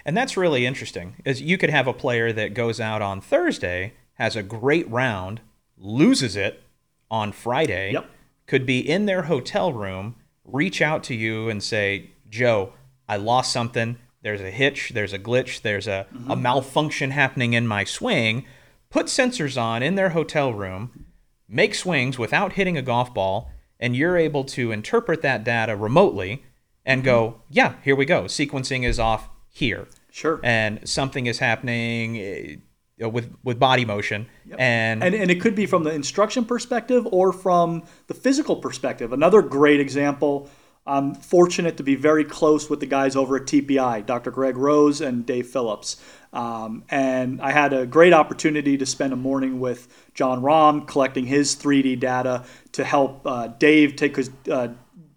And that's really interesting. Is you could have a player that goes out on Thursday, has a great round, loses it on Friday, Yep. could be in their hotel room, reach out to you and say, "Joe, I lost something. There's a hitch, there's a glitch, there's a, a mm-hmm. malfunction happening in my swing." Put sensors on in their hotel room, make swings without hitting a golf ball, and you're able to interpret that data remotely and go, mm-hmm. "Yeah, here we go. Sequencing is off here." Sure. and something is happening eh, uh, with with body motion and, and and it could be from the instruction perspective or from the physical perspective. Another great example. I'm fortunate to be very close with the guys over at TPI, Dr. Greg Rose and Dave Phillips. Um, and I had a great opportunity to spend a morning with Jon Rahm collecting his 3D data to help uh, Dave take his. Uh,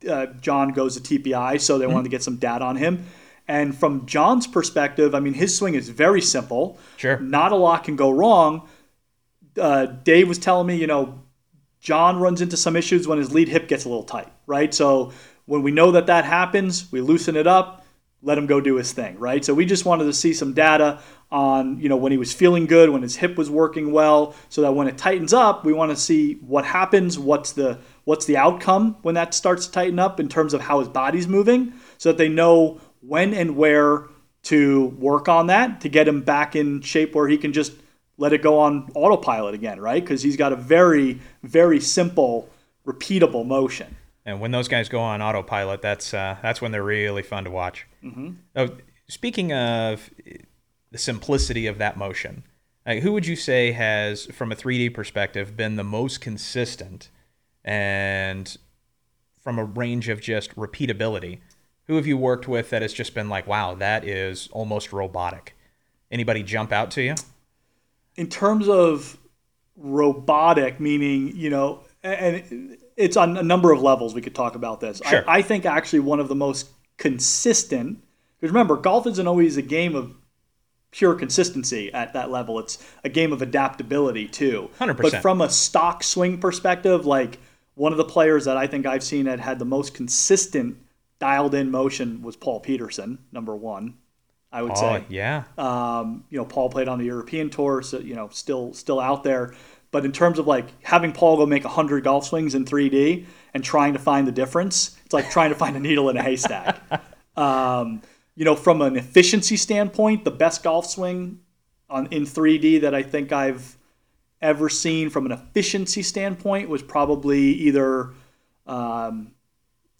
uh, Jon goes to TPI, so they wanted to get some data on him. And from Jon's perspective, I mean, his swing is very simple. Sure. Not a lot can go wrong. Uh, Dave was telling me, you know, Jon runs into some issues when his lead hip gets a little tight, right? So when we know that that happens, we loosen it up, let him go do his thing, right? So we just wanted to see some data on, you know, when he was feeling good, when his hip was working well, so that when it tightens up, we want to see what happens, what's the what's the outcome when that starts to tighten up in terms of how his body's moving, so that they know when and where to work on that to get him back in shape where he can just let it go on autopilot again, right? Because he's got a very, very simple, repeatable motion. and when those guys go on autopilot that's uh, that's when they're really fun to watch mm-hmm. oh, speaking of the simplicity of that motion uh, who would you say has from a 3d perspective been the most consistent and from a range of just repeatability who have you worked with that has just been like wow that is almost robotic anybody jump out to you In terms of robotic, meaning, you know, and it's on a number of levels we could talk about this. Sure. I, I think actually one of the most consistent, because remember, golf isn't always a game of pure consistency at that level. It's a game of adaptability too. 100%. But from a stock swing perspective, like one of the players that I think I've seen that had the most consistent dialed in motion was Paul Peterson, number one. I would oh say. yeah Um, you know, Paul played on the European tour, so you know, still still out there. But in terms of like having Paul go make hundred golf swings in 3D and trying to find the difference, it's like trying to find a needle in a haystack. um, you know, from an efficiency standpoint, the best golf swing on in 3D that I think I've ever seen from an efficiency standpoint was probably either um,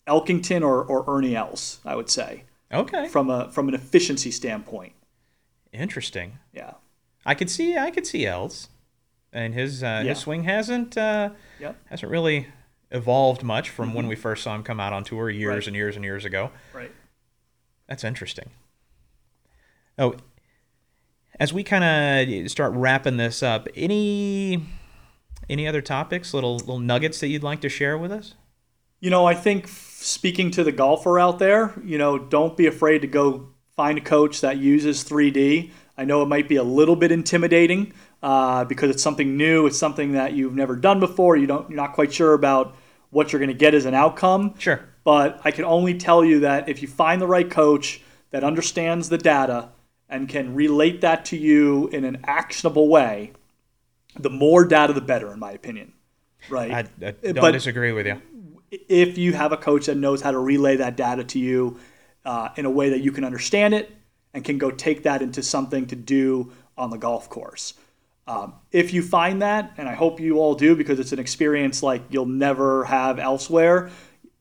Elkington or, or Ernie Els. I would say okay from a from an efficiency standpoint. interesting Yeah. I could see I could see Els, and his uh, Yeah. his swing hasn't uh, Yep. hasn't really evolved much from when we first saw him come out on tour years Mm-hmm. Right. and years and years ago. Right. That's interesting. Oh, as we kind of start wrapping this up, any any other topics, little little nuggets that you'd like to share with us? You know, I think speaking to the golfer out there, you know, don't be afraid to go find a coach that uses 3D. I know it might be a little bit intimidating uh, because it's something new. It's something that you've never done before. You don't, you're not quite sure about what you're going to get as an outcome. Sure. But I can only tell you that if you find the right coach that understands the data and can relate that to you in an actionable way, the more data, the better, in my opinion. Right. I, I don't But- disagree with you. If you have a coach that knows how to relay that data to you uh, in a way that you can understand it and can go take that into something to do on the golf course. Um, if you find that, and I hope you all do because it's an experience like you'll never have elsewhere,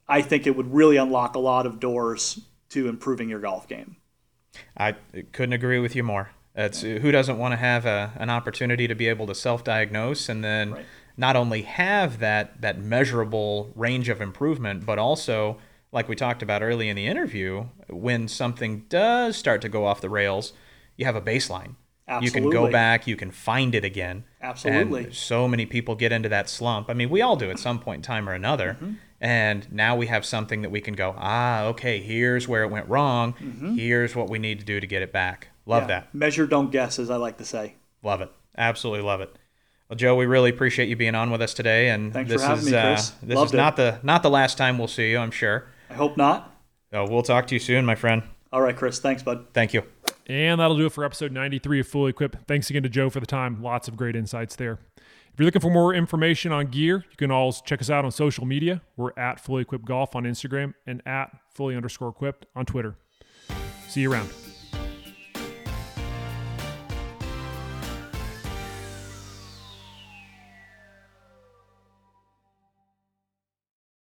I think it would really unlock a lot of doors to improving your golf game. I couldn't agree with you more. It's who doesn't want to have a, an opportunity to be able to self-diagnose and then Right. Not only have that that measurable range of improvement, but also like we talked about early in the interview, when something does start to go off the rails, you have a baseline. Absolutely. You can go back, you can find it again. Absolutely. And so many people get into that slump. I mean, we all do at some point in time or another. Mm-hmm. And now we have something that we can go, ah, okay, here's where it went wrong. Here's what we need to do to get it back. Love Mm-hmm. Yeah. that. Measure, don't guess, as I like to say. Love it. Absolutely love it. Well, Joe, we really appreciate you being on with us today. And Thanks for this having is me, uh, this Loved is it. not the not the last time we'll see you, I'm sure. I hope not. So we'll talk to you soon, my friend. All right, Chris. Thanks, bud. Thank you. And that'll do it for episode 93 of Fully Equipped. Thanks again to Joe for the time. Lots of great insights there. If you're looking for more information on gear, you can always check us out on social media. We're at Fully Equipped Golf on Instagram and at Fully underscore equipped on Twitter. See you around.